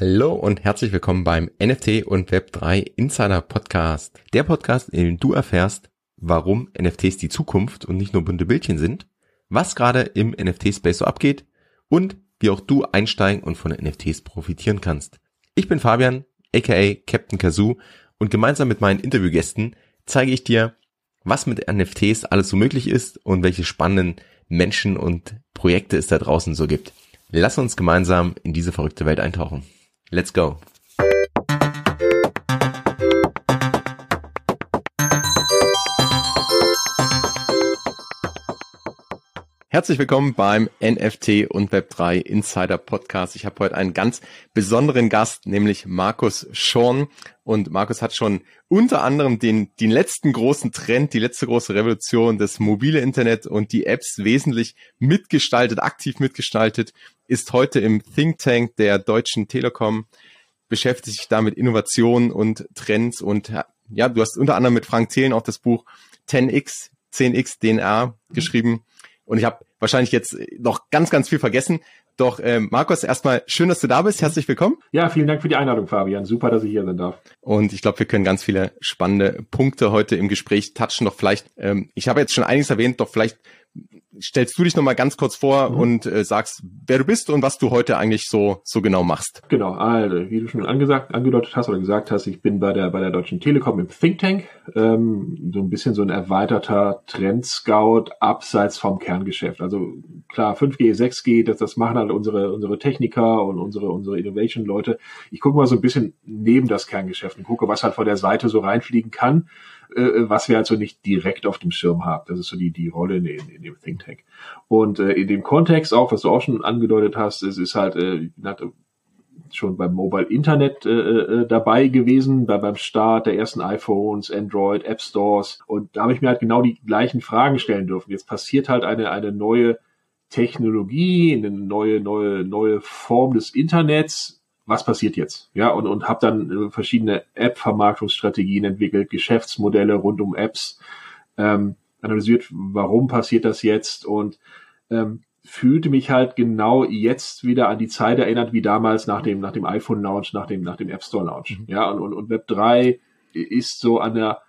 Hallo und herzlich willkommen beim NFT und Web3 Insider Podcast. Der Podcast, in dem du erfährst, warum NFTs die Zukunft und nicht nur bunte Bildchen sind, was gerade im NFT-Space so abgeht und wie auch du einsteigen und von NFTs profitieren kannst. Ich bin Fabian, aka Captain Kazoo und gemeinsam mit meinen Interviewgästen zeige ich dir, was mit NFTs alles so möglich ist und welche spannenden Menschen und Projekte es da draußen so gibt. Lass uns gemeinsam in diese verrückte Welt eintauchen. Let's go. Herzlich willkommen beim NFT und Web3 Insider Podcast. Ich habe heute einen ganz besonderen Gast, nämlich Markus Schorn. Und Markus hat schon unter anderem den, den letzten großen Trend, die letzte große Revolution des mobile Internet und die Apps wesentlich mitgestaltet, aktiv mitgestaltet, ist heute im Think Tank der Deutschen Telekom, beschäftigt sich da mit Innovationen und Trends und ja, du hast unter anderem mit Frank Thelen auch das Buch 10x, 10x DNA geschrieben und ich habe wahrscheinlich jetzt noch ganz, ganz viel vergessen. Doch ähm, Markus, erstmal schön, dass du da bist. Herzlich willkommen. Ja, vielen Dank für die Einladung, Fabian. Super, dass ich hier sein darf. Und ich glaube, wir können ganz viele spannende Punkte heute im Gespräch touchen. Doch vielleicht, ähm, ich habe jetzt schon einiges erwähnt, doch vielleicht stellst du dich nochmal ganz kurz vor mhm. und äh, sagst, wer du bist und was du heute eigentlich so, so genau machst. Genau, also wie du schon angesagt, angedeutet hast oder gesagt hast, ich bin bei der, bei der Deutschen Telekom im Think Tank, ähm, so ein bisschen so ein erweiterter Trend-Scout abseits vom Kerngeschäft. Also klar, 5G, 6G, das, das machen halt unsere, unsere Techniker und unsere, unsere Innovation-Leute. Ich gucke mal so ein bisschen neben das Kerngeschäft und gucke, was halt von der Seite so reinfliegen kann äh, was wir also nicht direkt auf dem Schirm haben. Das ist so die, die Rolle in, in, in dem Think Tank. Und äh, in dem Kontext auch, was du auch schon angedeutet hast, es ist halt, äh, schon beim Mobile Internet äh, äh, dabei gewesen, bei, beim Start der ersten iPhones, Android, App Stores. Und da habe ich mir halt genau die gleichen Fragen stellen dürfen. Jetzt passiert halt eine, eine neue Technologie, eine neue, neue, neue Form des Internets was passiert jetzt? Ja, und, und habe dann äh, verschiedene App-Vermarktungsstrategien entwickelt, Geschäftsmodelle rund um Apps, ähm, analysiert, warum passiert das jetzt und ähm, fühlte mich halt genau jetzt wieder an die Zeit erinnert, wie damals nach dem, nach dem iPhone-Launch, nach dem, nach dem App Store-Launch. Mhm. Ja, und, und, und Web 3 ist so an der,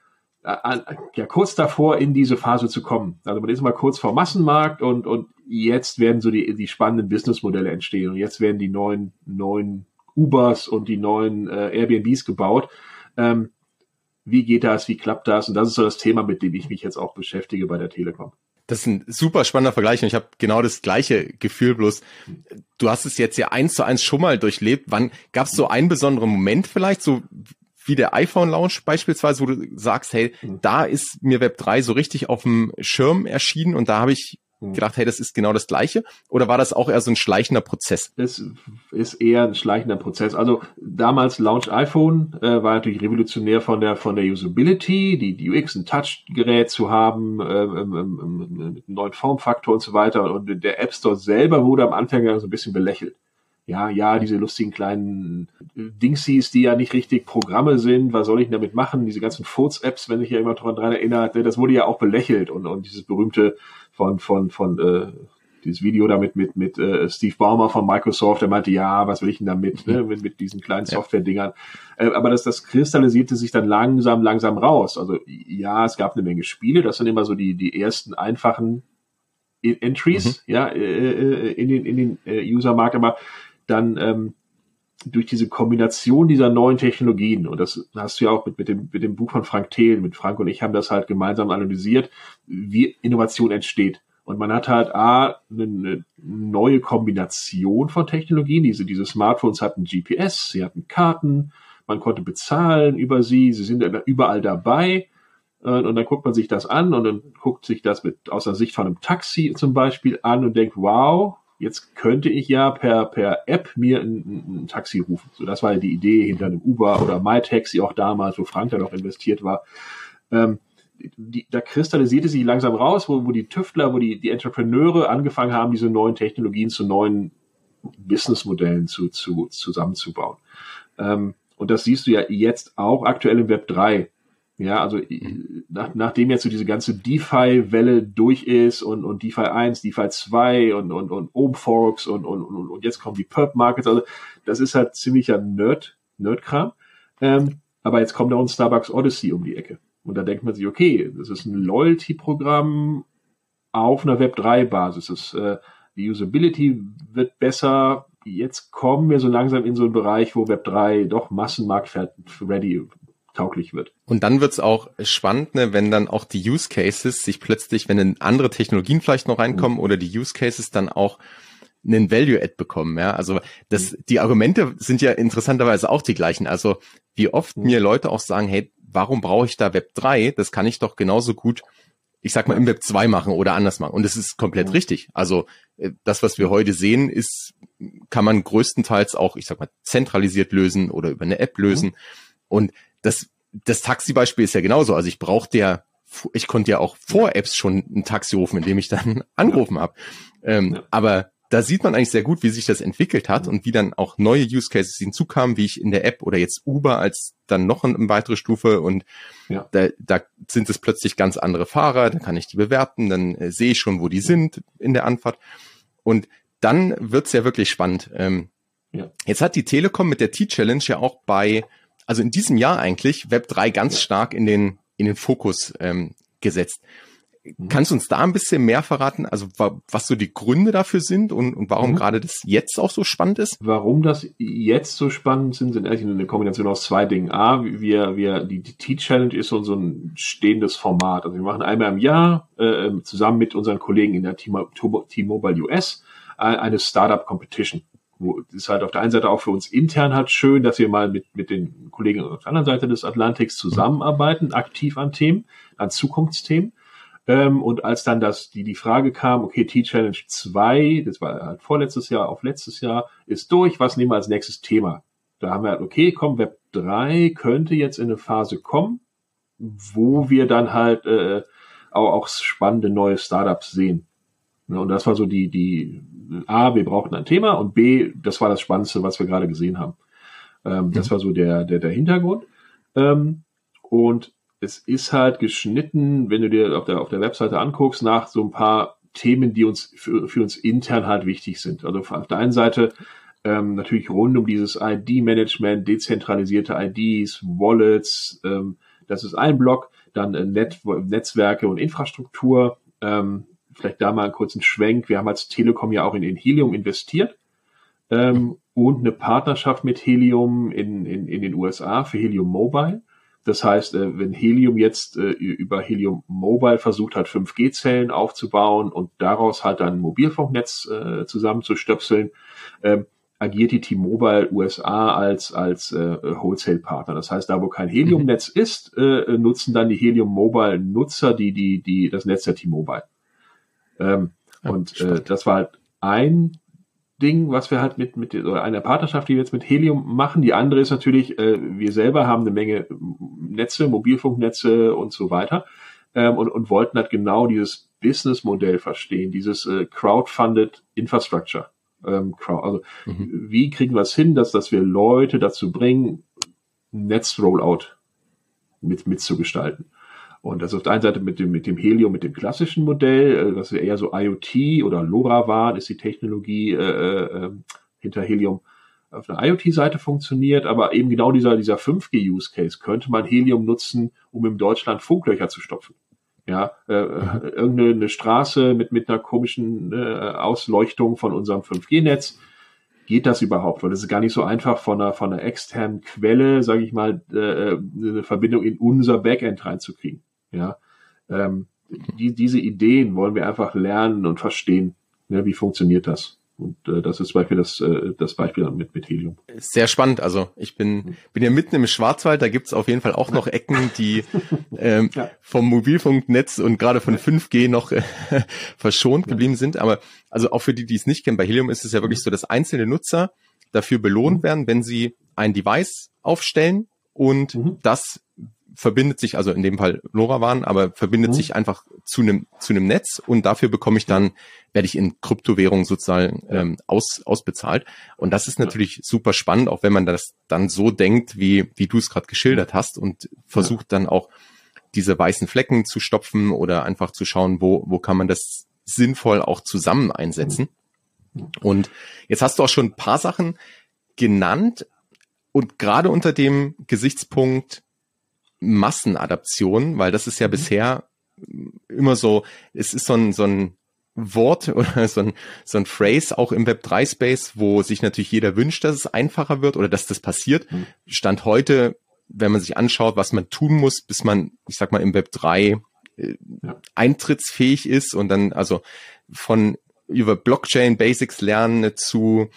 an, ja, kurz davor in diese Phase zu kommen. Also man ist mal kurz vor Massenmarkt und, und jetzt werden so die, die spannenden Businessmodelle entstehen und jetzt werden die neuen, neuen Ubers und die neuen äh, Airbnbs gebaut. Ähm, wie geht das? Wie klappt das? Und das ist so das Thema, mit dem ich mich jetzt auch beschäftige bei der Telekom. Das ist ein super spannender Vergleich und ich habe genau das gleiche Gefühl, bloß du hast es jetzt ja eins zu eins schon mal durchlebt. Wann gab es so einen besonderen Moment vielleicht, so wie der iPhone-Launch beispielsweise, wo du sagst, hey, mhm. da ist mir Web 3 so richtig auf dem Schirm erschienen und da habe ich. Gedacht, hey, das ist genau das Gleiche? Oder war das auch eher so ein schleichender Prozess? Das ist eher ein schleichender Prozess. Also damals Launch iPhone äh, war natürlich revolutionär von der von der Usability, die, die UX, ein Touchgerät zu haben, ähm, ähm, ähm, mit einem neuen Formfaktor und so weiter. Und der App Store selber wurde am Anfang ja so ein bisschen belächelt ja, ja, diese lustigen kleinen Dingsies, die ja nicht richtig Programme sind, was soll ich denn damit machen? Diese ganzen Furz-Apps, wenn ich ja immer daran erinnert, das wurde ja auch belächelt und, und dieses berühmte von, von, von, äh, dieses Video damit mit, mit äh, Steve Baumer von Microsoft, der meinte, ja, was will ich denn damit, ne, mit, mit diesen kleinen Software-Dingern. Äh, aber das, das kristallisierte sich dann langsam, langsam raus. Also ja, es gab eine Menge Spiele, das sind immer so die, die ersten einfachen Entries, mhm. ja, äh, äh in den, in den äh, User-Markt, aber dann ähm, durch diese Kombination dieser neuen Technologien, und das hast du ja auch mit, mit, dem, mit dem Buch von Frank Thelen, mit Frank und ich haben das halt gemeinsam analysiert, wie Innovation entsteht. Und man hat halt A, eine neue Kombination von Technologien. Diese, diese Smartphones hatten GPS, sie hatten Karten, man konnte bezahlen über sie, sie sind überall dabei. Und dann guckt man sich das an und dann guckt sich das mit aus der Sicht von einem Taxi zum Beispiel an und denkt, wow, jetzt könnte ich ja per, per App mir ein, ein Taxi rufen. So, das war ja die Idee hinter dem Uber oder MyTaxi auch damals, wo Frank dann auch investiert war. Ähm, die, da kristallisierte sich langsam raus, wo, wo die Tüftler, wo die, die Entrepreneure angefangen haben, diese neuen Technologien zu neuen Businessmodellen zu, zu, zusammenzubauen. Ähm, und das siehst du ja jetzt auch aktuell im Web 3. Ja, also mhm. nach, nachdem jetzt so diese ganze DeFi-Welle durch ist und, und DeFi 1, DeFi 2 und, und, und Ohm-Forks und, und, und, und jetzt kommen die Perp-Markets, also das ist halt ziemlicher Nerd, Nerd-Kram. Ähm, aber jetzt kommt da ein Starbucks Odyssey um die Ecke. Und da denkt man sich, okay, das ist ein Loyalty-Programm auf einer Web3-Basis. Äh, die Usability wird besser. Jetzt kommen wir so langsam in so einen Bereich, wo Web3 doch Massenmarkt-ready tauglich wird. Und dann wird's auch spannend, ne, wenn dann auch die Use Cases sich plötzlich, wenn dann andere Technologien vielleicht noch reinkommen mhm. oder die Use Cases dann auch einen Value-Add bekommen, ja. Also das, mhm. die Argumente sind ja interessanterweise auch die gleichen. Also wie oft mhm. mir Leute auch sagen, hey, warum brauche ich da Web 3? Das kann ich doch genauso gut, ich sag mal, im Web 2 machen oder anders machen. Und das ist komplett mhm. richtig. Also äh, das, was wir heute sehen, ist, kann man größtenteils auch, ich sag mal, zentralisiert lösen oder über eine App lösen. Mhm. Und das, das Taxi-Beispiel ist ja genauso. Also ich brauchte ja, ich konnte ja auch vor Apps schon ein Taxi rufen, indem ich dann angerufen habe. Ähm, ja. Aber da sieht man eigentlich sehr gut, wie sich das entwickelt hat und wie dann auch neue Use Cases hinzukamen, wie ich in der App oder jetzt Uber als dann noch eine weitere Stufe und ja. da, da sind es plötzlich ganz andere Fahrer, da kann ich die bewerten, dann äh, sehe ich schon, wo die sind in der Anfahrt und dann wird's ja wirklich spannend. Ähm, ja. Jetzt hat die Telekom mit der T-Challenge ja auch bei also in diesem Jahr eigentlich Web3 ganz stark in den, in den Fokus ähm, gesetzt. Mhm. Kannst du uns da ein bisschen mehr verraten, also was so die Gründe dafür sind und, und warum mhm. gerade das jetzt auch so spannend ist? Warum das jetzt so spannend sind, sind eigentlich eine Kombination aus zwei Dingen. A, wir, wir, die, die T-Challenge ist so, so ein stehendes Format. Also wir machen einmal im Jahr äh, ähm, zusammen mit unseren Kollegen in der T-Mobile US äh, eine Startup Competition wo ist halt auf der einen Seite auch für uns intern halt schön, dass wir mal mit, mit den Kollegen auf der anderen Seite des Atlantiks zusammenarbeiten, aktiv an Themen, an Zukunftsthemen. Ähm, und als dann das, die, die Frage kam, okay, T-Challenge 2, das war halt vorletztes Jahr auf letztes Jahr, ist durch, was nehmen wir als nächstes Thema? Da haben wir halt, okay, komm, Web 3 könnte jetzt in eine Phase kommen, wo wir dann halt äh, auch, auch spannende neue Startups sehen. Und das war so die, die A, wir brauchten ein Thema und B, das war das Spannendste, was wir gerade gesehen haben. Ähm, mhm. Das war so der, der, der Hintergrund. Ähm, und es ist halt geschnitten, wenn du dir auf der, auf der Webseite anguckst, nach so ein paar Themen, die uns für, für uns intern halt wichtig sind. Also auf der einen Seite ähm, natürlich rund um dieses ID-Management, dezentralisierte IDs, Wallets, ähm, das ist ein Block, dann äh, Net Netzwerke und Infrastruktur, ähm, vielleicht da mal einen kurzen Schwenk. Wir haben als Telekom ja auch in, in Helium investiert ähm, und eine Partnerschaft mit Helium in, in, in den USA für Helium Mobile. Das heißt, äh, wenn Helium jetzt äh, über Helium Mobile versucht hat, 5G-Zellen aufzubauen und daraus halt ein Mobilfunknetz äh, zusammenzustöpseln, äh, agiert die T-Mobile USA als, als äh, Wholesale-Partner. Das heißt, da wo kein Helium-Netz mhm. ist, äh, nutzen dann die Helium Mobile-Nutzer die, die, die, das Netz der T-Mobile. Ähm, ja, und äh, das war halt ein Ding, was wir halt mit, mit oder eine Partnerschaft, die wir jetzt mit Helium machen. Die andere ist natürlich, äh, wir selber haben eine Menge Netze, Mobilfunknetze und so weiter ähm, und, und wollten halt genau dieses Businessmodell verstehen, dieses äh, crowdfunded Infrastructure. Ähm, crowd, also mhm. wie kriegen wir es hin, dass, dass wir Leute dazu bringen, Netz-Rollout mit, mitzugestalten. Und das auf der einen Seite mit dem, mit dem Helium, mit dem klassischen Modell, das äh, eher so IoT oder LoRaWAN ist die Technologie äh, äh, ähm, hinter Helium auf der IoT-Seite funktioniert, aber eben genau dieser, dieser 5G-Use-Case könnte man Helium nutzen, um in Deutschland Funklöcher zu stopfen. Ja, äh, mhm. irgendeine Straße mit, mit einer komischen äh, Ausleuchtung von unserem 5G-Netz. Geht das überhaupt? Weil es ist gar nicht so einfach von einer, von einer externen Quelle, sage ich mal, äh, eine Verbindung in unser Backend reinzukriegen. Ja, ähm, die, diese Ideen wollen wir einfach lernen und verstehen. Ja, wie funktioniert das? Und äh, das ist zum Beispiel das, äh, das Beispiel mit, mit Helium. Sehr spannend. Also ich bin, bin ja mitten im Schwarzwald, da gibt's auf jeden Fall auch noch Ecken, die ähm, ja. vom Mobilfunknetz und gerade von 5G noch äh, verschont geblieben sind. Aber also auch für die, die es nicht kennen, bei Helium ist es ja wirklich so, dass einzelne Nutzer dafür belohnt mhm. werden, wenn sie ein Device aufstellen und mhm. das verbindet sich, also in dem Fall LoRaWAN, aber verbindet mhm. sich einfach zu einem zu einem Netz und dafür bekomme ich dann, werde ich in Kryptowährung sozusagen ähm, aus, ausbezahlt. Und das ist natürlich ja. super spannend, auch wenn man das dann so denkt, wie, wie du es gerade geschildert hast und versucht dann auch diese weißen Flecken zu stopfen oder einfach zu schauen, wo, wo kann man das sinnvoll auch zusammen einsetzen. Und jetzt hast du auch schon ein paar Sachen genannt und gerade unter dem Gesichtspunkt Massenadaption, weil das ist ja mhm. bisher immer so, es ist so ein, so ein Wort oder so ein, so ein Phrase auch im Web 3 Space, wo sich natürlich jeder wünscht, dass es einfacher wird oder dass das passiert. Mhm. Stand heute, wenn man sich anschaut, was man tun muss, bis man, ich sag mal, im Web 3 äh, ja. eintrittsfähig ist und dann also von über Blockchain Basics lernen zu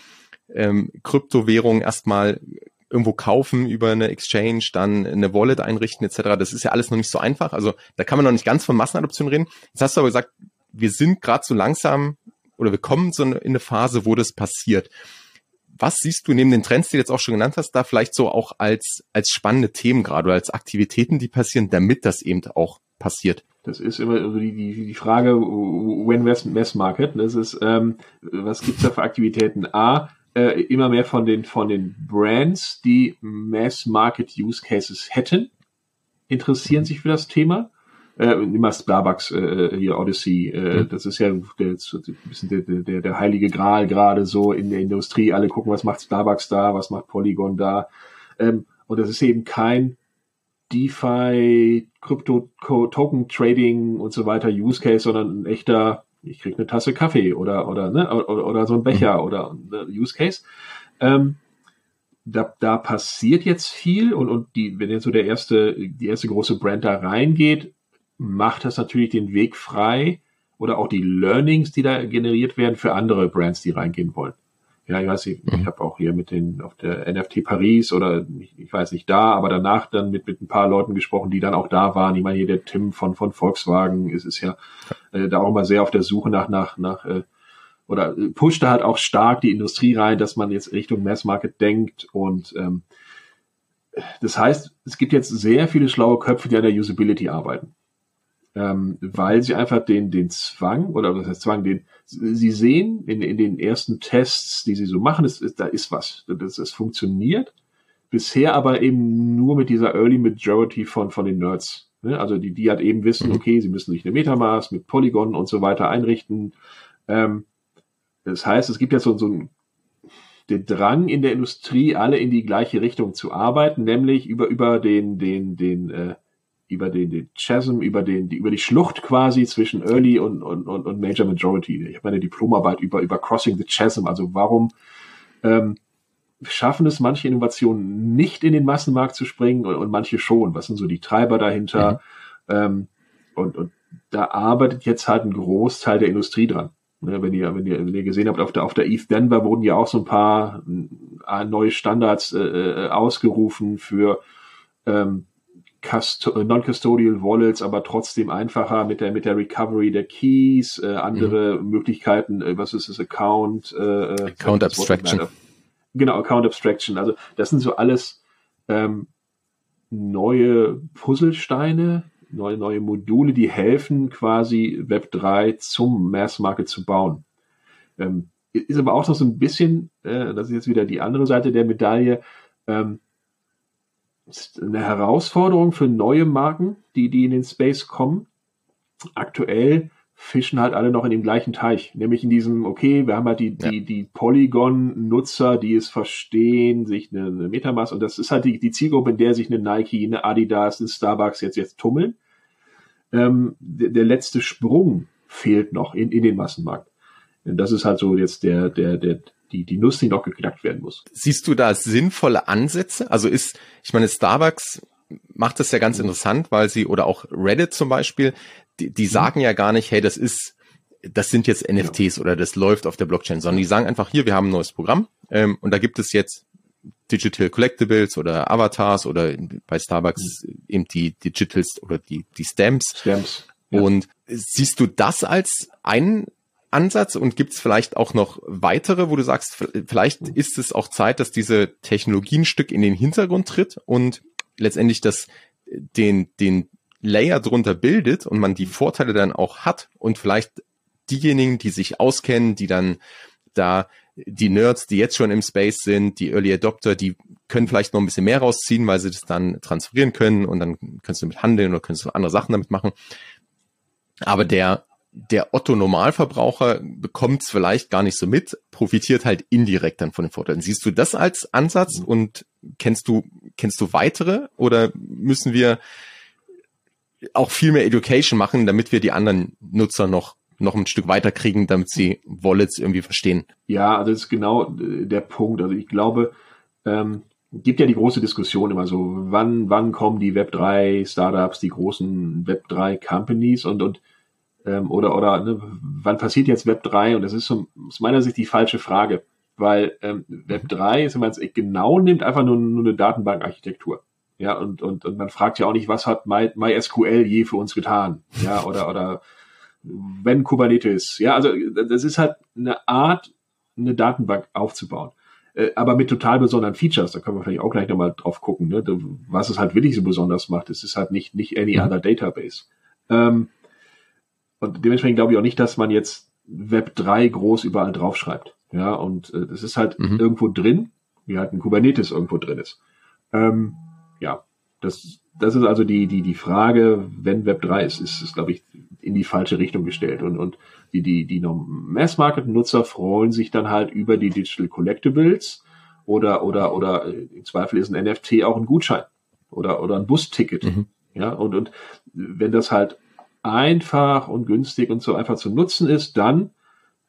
ähm, Kryptowährung erstmal irgendwo kaufen über eine Exchange, dann eine Wallet einrichten etc. Das ist ja alles noch nicht so einfach. Also da kann man noch nicht ganz von Massenadoption reden. Jetzt hast du aber gesagt, wir sind gerade so langsam oder wir kommen so in eine Phase, wo das passiert. Was siehst du neben den Trends, die du jetzt auch schon genannt hast, da vielleicht so auch als, als spannende Themen gerade oder als Aktivitäten, die passieren, damit das eben auch passiert? Das ist immer die, die, die Frage, when mass, mass market. Das ist, ähm, was gibt's da für Aktivitäten? A, äh, immer mehr von den, von den Brands, die Mass Market Use Cases hätten, interessieren sich für das Thema. Äh, immer Starbucks, äh, hier Odyssey, äh, mhm. das ist ja der, der, der, der heilige Gral gerade so in der Industrie. Alle gucken, was macht Starbucks da, was macht Polygon da. Ähm, und das ist eben kein DeFi, Crypto, Token Trading und so weiter Use Case, sondern ein echter ich krieg eine Tasse Kaffee oder oder ne oder, oder so ein Becher mhm. oder ne, Use Case. Ähm, da, da passiert jetzt viel und, und die, wenn jetzt so der erste, die erste große Brand da reingeht, macht das natürlich den Weg frei oder auch die Learnings, die da generiert werden für andere Brands, die reingehen wollen. Ja, ich weiß nicht, mhm. ich habe auch hier mit den auf der NFT Paris oder ich, ich, weiß nicht da, aber danach dann mit mit ein paar Leuten gesprochen, die dann auch da waren. Ich meine hier der Tim von von Volkswagen ist es ja äh, da auch immer sehr auf der Suche nach nach nach äh, oder pusht da halt auch stark die Industrie rein, dass man jetzt Richtung Mass Market denkt und ähm, das heißt, es gibt jetzt sehr viele schlaue Köpfe, die an der Usability arbeiten ähm, weil sie einfach den, den Zwang, oder was heißt Zwang, den, sie sehen in, in den ersten Tests, die sie so machen, es, es, da ist was, das, das funktioniert. Bisher aber eben nur mit dieser Early Majority von, von den Nerds. Ne? Also die, die halt eben wissen, mhm. okay, sie müssen sich eine Metamask mit Polygon und so weiter einrichten. Ähm, das heißt, es gibt ja so, so ein den Drang in der Industrie, alle in die gleiche Richtung zu arbeiten, nämlich über, über den, den, den, äh, über den, den Chasm, über den, die, über die Schlucht quasi zwischen Early und, und, und, und Major Majority. Ich habe meine Diplomarbeit über, über Crossing the Chasm, also warum ähm, schaffen es manche Innovationen nicht in den Massenmarkt zu springen und, und manche schon. Was sind so die Treiber dahinter? Mhm. Ähm, und, und da arbeitet jetzt halt ein Großteil der Industrie dran. Ne, wenn ihr, wenn ihr, wenn ihr gesehen habt, auf der, auf der ETH Denver wurden ja auch so ein paar äh, neue Standards äh, äh ausgerufen für ähm, Non-Custodial Wallets, aber trotzdem einfacher mit der mit der Recovery der Keys, äh, andere mhm. Möglichkeiten, äh, was ist das Account? Äh, äh Account Abstraction. Genau, Account Abstraction. Also das sind so alles ähm, neue Puzzlesteine, neue neue Module, die helfen quasi Web 3 zum Mass Market zu bauen. Ähm, ist aber auch noch so ein bisschen, äh, das ist jetzt wieder die andere Seite der Medaille. Ähm, eine Herausforderung für neue Marken, die, die in den Space kommen. Aktuell fischen halt alle noch in dem gleichen Teich, nämlich in diesem, okay, wir haben halt die, ja. die, die Polygon-Nutzer, die es verstehen, sich eine, eine Metamask, und das ist halt die, die Zielgruppe, in der sich eine Nike, eine Adidas, ein Starbucks jetzt, jetzt tummeln. Ähm, der, der letzte Sprung fehlt noch in, in den Massenmarkt. Und das ist halt so jetzt der, der, der, die, die Nuss, die noch geknackt werden muss. Siehst du da sinnvolle Ansätze? Also ist, ich meine, Starbucks macht das ja ganz interessant, weil sie, oder auch Reddit zum Beispiel, die, die sagen ja gar nicht, hey, das ist, das sind jetzt NFTs ja. oder das läuft auf der Blockchain, sondern die sagen einfach, hier, wir haben ein neues Programm ähm, und da gibt es jetzt Digital Collectibles oder Avatars oder bei Starbucks mhm. eben die Digitals oder die, die Stamps. Stamps. Ja. Und siehst du das als einen Ansatz und gibt es vielleicht auch noch weitere, wo du sagst, vielleicht ist es auch Zeit, dass diese Technologie ein Stück in den Hintergrund tritt und letztendlich das den den Layer drunter bildet und man die Vorteile dann auch hat und vielleicht diejenigen, die sich auskennen, die dann da die Nerds, die jetzt schon im Space sind, die Early Adopter, die können vielleicht noch ein bisschen mehr rausziehen, weil sie das dann transferieren können und dann kannst du damit handeln oder kannst du andere Sachen damit machen. Aber der, der Otto Normalverbraucher bekommt es vielleicht gar nicht so mit, profitiert halt indirekt dann von den Vorteilen. Siehst du das als Ansatz mhm. und kennst du, kennst du weitere oder müssen wir auch viel mehr Education machen, damit wir die anderen Nutzer noch noch ein Stück weiter kriegen, damit sie Wallets irgendwie verstehen. Ja, also das ist genau äh, der Punkt. Also ich glaube, ähm, gibt ja die große Diskussion immer so, wann, wann kommen die Web3 Startups, die großen Web3 Companies und, und ähm, oder, oder ne, wann passiert jetzt Web3? Und das ist so, aus meiner Sicht die falsche Frage, weil ähm, Web3 ist, wenn man es genau nimmt, einfach nur, nur eine Datenbankarchitektur. Ja, und, und, und man fragt ja auch nicht, was hat My, MySQL je für uns getan? Ja, oder, oder wenn Kubernetes. Ja, also das ist halt eine Art, eine Datenbank aufzubauen. Äh, aber mit total besonderen Features, da können wir vielleicht auch gleich nochmal drauf gucken, ne? was es halt wirklich so besonders macht. Es ist halt nicht, nicht any mhm. other database. Ähm, und dementsprechend glaube ich auch nicht, dass man jetzt Web 3 groß überall draufschreibt. Ja, und äh, das ist halt mhm. irgendwo drin, wie halt ein Kubernetes irgendwo drin ist. Ähm, ja, das, das ist also die, die, die Frage, wenn Web 3 ist, ist, ist glaube ich, in die falsche Richtung gestellt. Und, und die, die, die Mass-Market-Nutzer freuen sich dann halt über die Digital Collectibles oder, oder, oder äh, im Zweifel ist ein NFT auch ein Gutschein oder, oder ein Busticket. Mhm. Ja, und, und wenn das halt einfach und günstig und so einfach zu nutzen ist, dann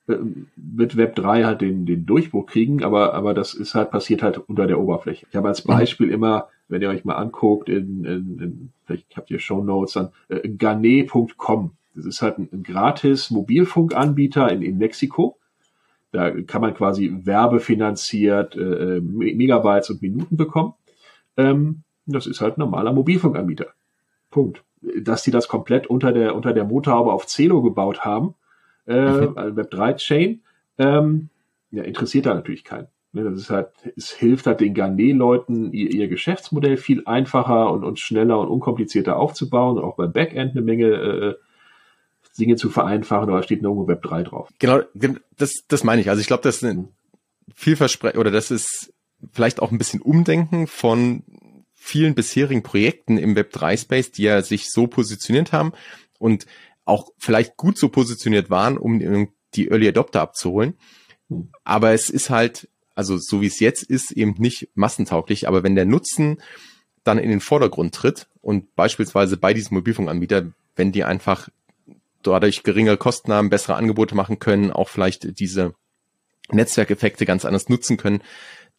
äh, wird Web 3 halt den, den Durchbruch kriegen, aber, aber das ist halt, passiert halt unter der Oberfläche. Ich habe als mhm. Beispiel immer, wenn ihr euch mal anguckt, in, in, in vielleicht habt ihr Show Notes dann, äh, Garnet.com. Das ist halt ein, ein gratis Mobilfunkanbieter in, in Mexiko. Da kann man quasi werbefinanziert äh, äh Megabytes und Minuten bekommen. Ähm, das ist halt ein normaler Mobilfunkanbieter. Punkt. Dass die das komplett unter der, unter der Motorhaube auf Celo gebaut haben, äh, mhm. Web3-Chain, ähm, ja, interessiert da natürlich keinen. Ne, das ist halt, es hilft halt den Garnet-Leuten, ihr, ihr Geschäftsmodell viel einfacher und, und schneller und unkomplizierter aufzubauen und auch beim Backend eine Menge äh, Dinge zu vereinfachen, aber steht nirgendwo Web 3 drauf. Genau, das, das meine ich. Also ich glaube, das ist ein Vielversprechen oder das ist vielleicht auch ein bisschen Umdenken von vielen bisherigen Projekten im Web 3 Space, die ja sich so positioniert haben und auch vielleicht gut so positioniert waren, um die Early Adopter abzuholen. Hm. Aber es ist halt, also so wie es jetzt ist, eben nicht massentauglich. Aber wenn der Nutzen dann in den Vordergrund tritt und beispielsweise bei diesem Mobilfunkanbieter, wenn die einfach dadurch geringere Kosten haben, bessere Angebote machen können, auch vielleicht diese Netzwerkeffekte ganz anders nutzen können,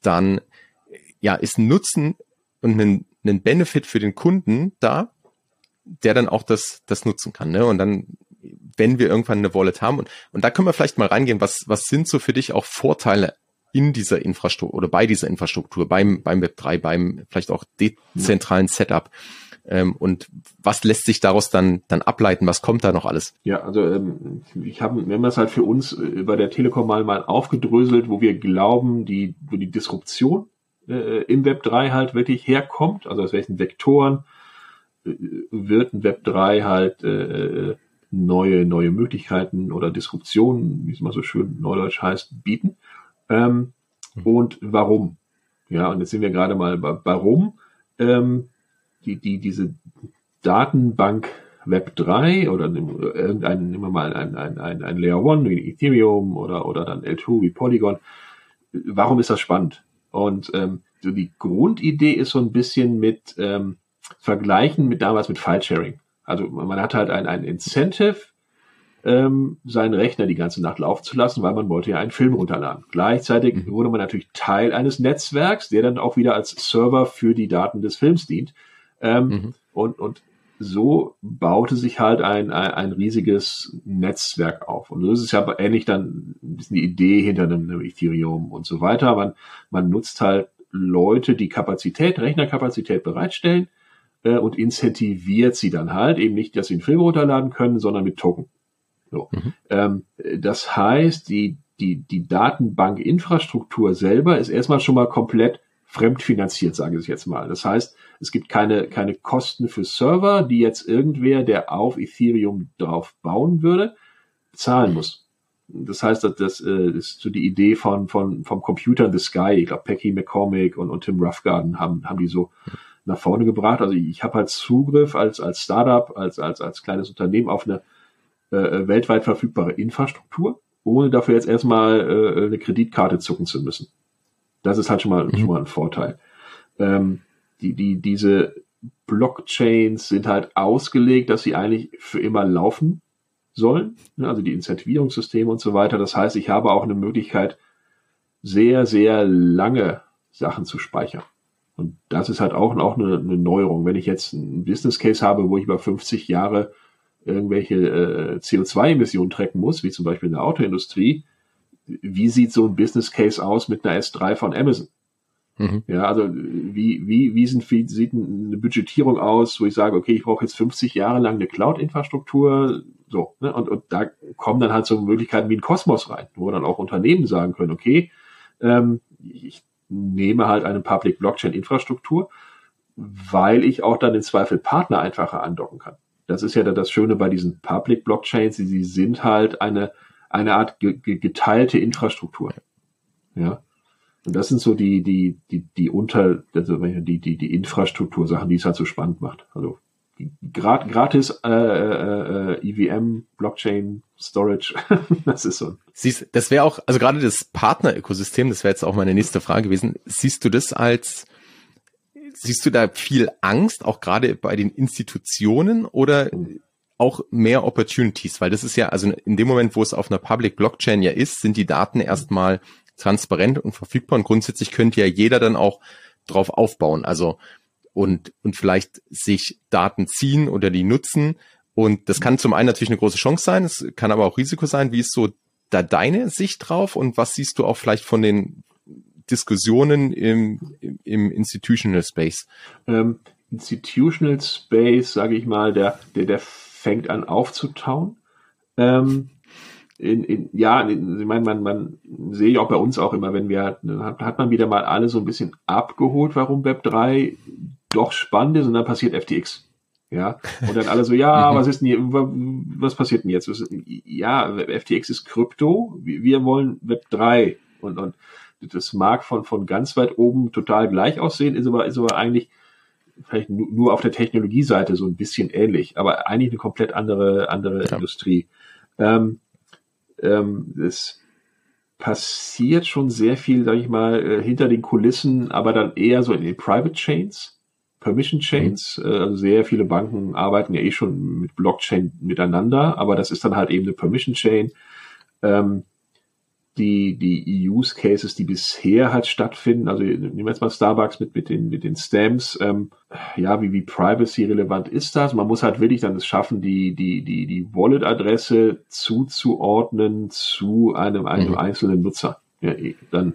dann ja, ist ein Nutzen und ein, ein Benefit für den Kunden da, der dann auch das, das nutzen kann. Ne? Und dann, wenn wir irgendwann eine Wallet haben, und, und da können wir vielleicht mal reingehen, was, was sind so für dich auch Vorteile in dieser Infrastruktur oder bei dieser Infrastruktur, beim, beim Web 3, beim vielleicht auch dezentralen Setup? Ähm, und was lässt sich daraus dann, dann ableiten? Was kommt da noch alles? Ja, also ähm, ich hab, wir haben das halt für uns äh, bei der Telekom mal, mal aufgedröselt, wo wir glauben, die, wo die Disruption äh, im Web 3 halt wirklich herkommt, also aus welchen Vektoren äh, wird ein Web 3 halt äh, neue, neue Möglichkeiten oder Disruptionen, wie es mal so schön neudeutsch heißt, bieten. Ähm, mhm. Und warum? Ja, und jetzt sind wir gerade mal bei warum. Ähm, die, die, diese Datenbank Web 3 oder irgendein, nehmen wir mal ein, ein, ein, ein Layer 1 wie Ethereum oder, oder dann L2 wie Polygon. Warum ist das spannend? Und ähm, so die Grundidee ist so ein bisschen mit ähm, Vergleichen mit damals mit File-Sharing. Also man hat halt ein, ein Incentive, ähm, seinen Rechner die ganze Nacht laufen zu lassen, weil man wollte ja einen Film runterladen. Gleichzeitig mhm. wurde man natürlich Teil eines Netzwerks, der dann auch wieder als Server für die Daten des Films dient. Ähm, mhm. und, und so baute sich halt ein, ein, ein riesiges Netzwerk auf. Und so ist es ja ähnlich dann bisschen die Idee hinter einem, einem Ethereum und so weiter. Man, man nutzt halt Leute, die Kapazität, Rechnerkapazität bereitstellen äh, und incentiviert sie dann halt eben nicht, dass sie einen Film runterladen können, sondern mit Token. So. Mhm. Ähm, das heißt, die, die, die Datenbankinfrastruktur selber ist erstmal schon mal komplett fremdfinanziert, sage ich jetzt mal. Das heißt, es gibt keine, keine Kosten für Server, die jetzt irgendwer, der auf Ethereum drauf bauen würde, zahlen muss. das heißt, das, das äh, ist so die Idee von, von vom Computer in the Sky. Ich glaube, Pecky McCormick und, und Tim Roughgarden haben, haben die so nach vorne gebracht. Also ich habe halt Zugriff als, als Startup, als, als, als kleines Unternehmen auf eine äh, weltweit verfügbare Infrastruktur, ohne dafür jetzt erstmal äh, eine Kreditkarte zucken zu müssen. Das ist halt schon mal, mhm. schon mal ein Vorteil. Ähm, die, die, diese Blockchains sind halt ausgelegt, dass sie eigentlich für immer laufen sollen, ne, also die Incentivierungssysteme und so weiter. Das heißt, ich habe auch eine Möglichkeit, sehr, sehr lange Sachen zu speichern. Und das ist halt auch, auch eine, eine Neuerung. Wenn ich jetzt einen Business Case habe, wo ich über 50 Jahre irgendwelche äh, CO2-Emissionen tracken muss, wie zum Beispiel in der Autoindustrie, wie sieht so ein Business Case aus mit einer S3 von Amazon? Mhm. Ja, also wie, wie, wie, sind, wie sieht eine Budgetierung aus, wo ich sage, okay, ich brauche jetzt 50 Jahre lang eine Cloud-Infrastruktur, so, ne? und, und da kommen dann halt so Möglichkeiten wie ein Kosmos rein, wo dann auch Unternehmen sagen können, okay, ähm, ich nehme halt eine Public Blockchain-Infrastruktur, weil ich auch dann im Zweifel Partner einfacher andocken kann. Das ist ja das Schöne bei diesen Public Blockchains, sie sind halt eine, eine Art geteilte Infrastruktur. Ja. Und das sind so die, die, die, die unter, also die, die, die Infrastruktursachen, die es halt so spannend macht. Also grat, gratis äh, äh, äh EVM, Blockchain, Storage, das ist so. Siehst, das wäre auch, also gerade das Partner-Ökosystem, das wäre jetzt auch meine nächste Frage gewesen. Siehst du das als, siehst du da viel Angst, auch gerade bei den Institutionen oder auch mehr Opportunities? Weil das ist ja, also in dem Moment, wo es auf einer Public Blockchain ja ist, sind die Daten erstmal transparent und verfügbar und grundsätzlich könnte ja jeder dann auch drauf aufbauen. Also und, und vielleicht sich Daten ziehen oder die nutzen. Und das kann zum einen natürlich eine große Chance sein, es kann aber auch Risiko sein. Wie ist so da deine Sicht drauf und was siehst du auch vielleicht von den Diskussionen im, im, im Institutional Space? Ähm, Institutional Space, sage ich mal, der, der, der fängt an aufzutauen. Ähm, in, in, ja, ich meine, man, man sehe ich auch bei uns auch immer, wenn wir, hat, hat man wieder mal alle so ein bisschen abgeholt, warum Web 3 doch spannend ist und dann passiert FTX. Ja, und dann alle so, ja, was ist denn hier, was passiert denn jetzt? Ja, FTX ist Krypto, wir wollen Web 3 und, und das mag von, von ganz weit oben total gleich aussehen, ist aber, ist aber eigentlich vielleicht nur auf der Technologieseite so ein bisschen ähnlich, aber eigentlich eine komplett andere, andere ja. Industrie. Ähm, ähm, es passiert schon sehr viel, sage ich mal, äh, hinter den Kulissen, aber dann eher so in den Private Chains, Permission Chains. Mhm. Also sehr viele Banken arbeiten ja eh schon mit Blockchain miteinander, aber das ist dann halt eben eine Permission Chain. Ähm, die, die Use Cases, die bisher halt stattfinden, also nehmen wir jetzt mal Starbucks mit, mit den, mit den Stamps, ähm, ja, wie, wie privacy relevant ist das? Man muss halt wirklich dann es schaffen, die, die, die, die Wallet-Adresse zuzuordnen zu einem, einem mhm. einzelnen Nutzer. Ja, eh, dann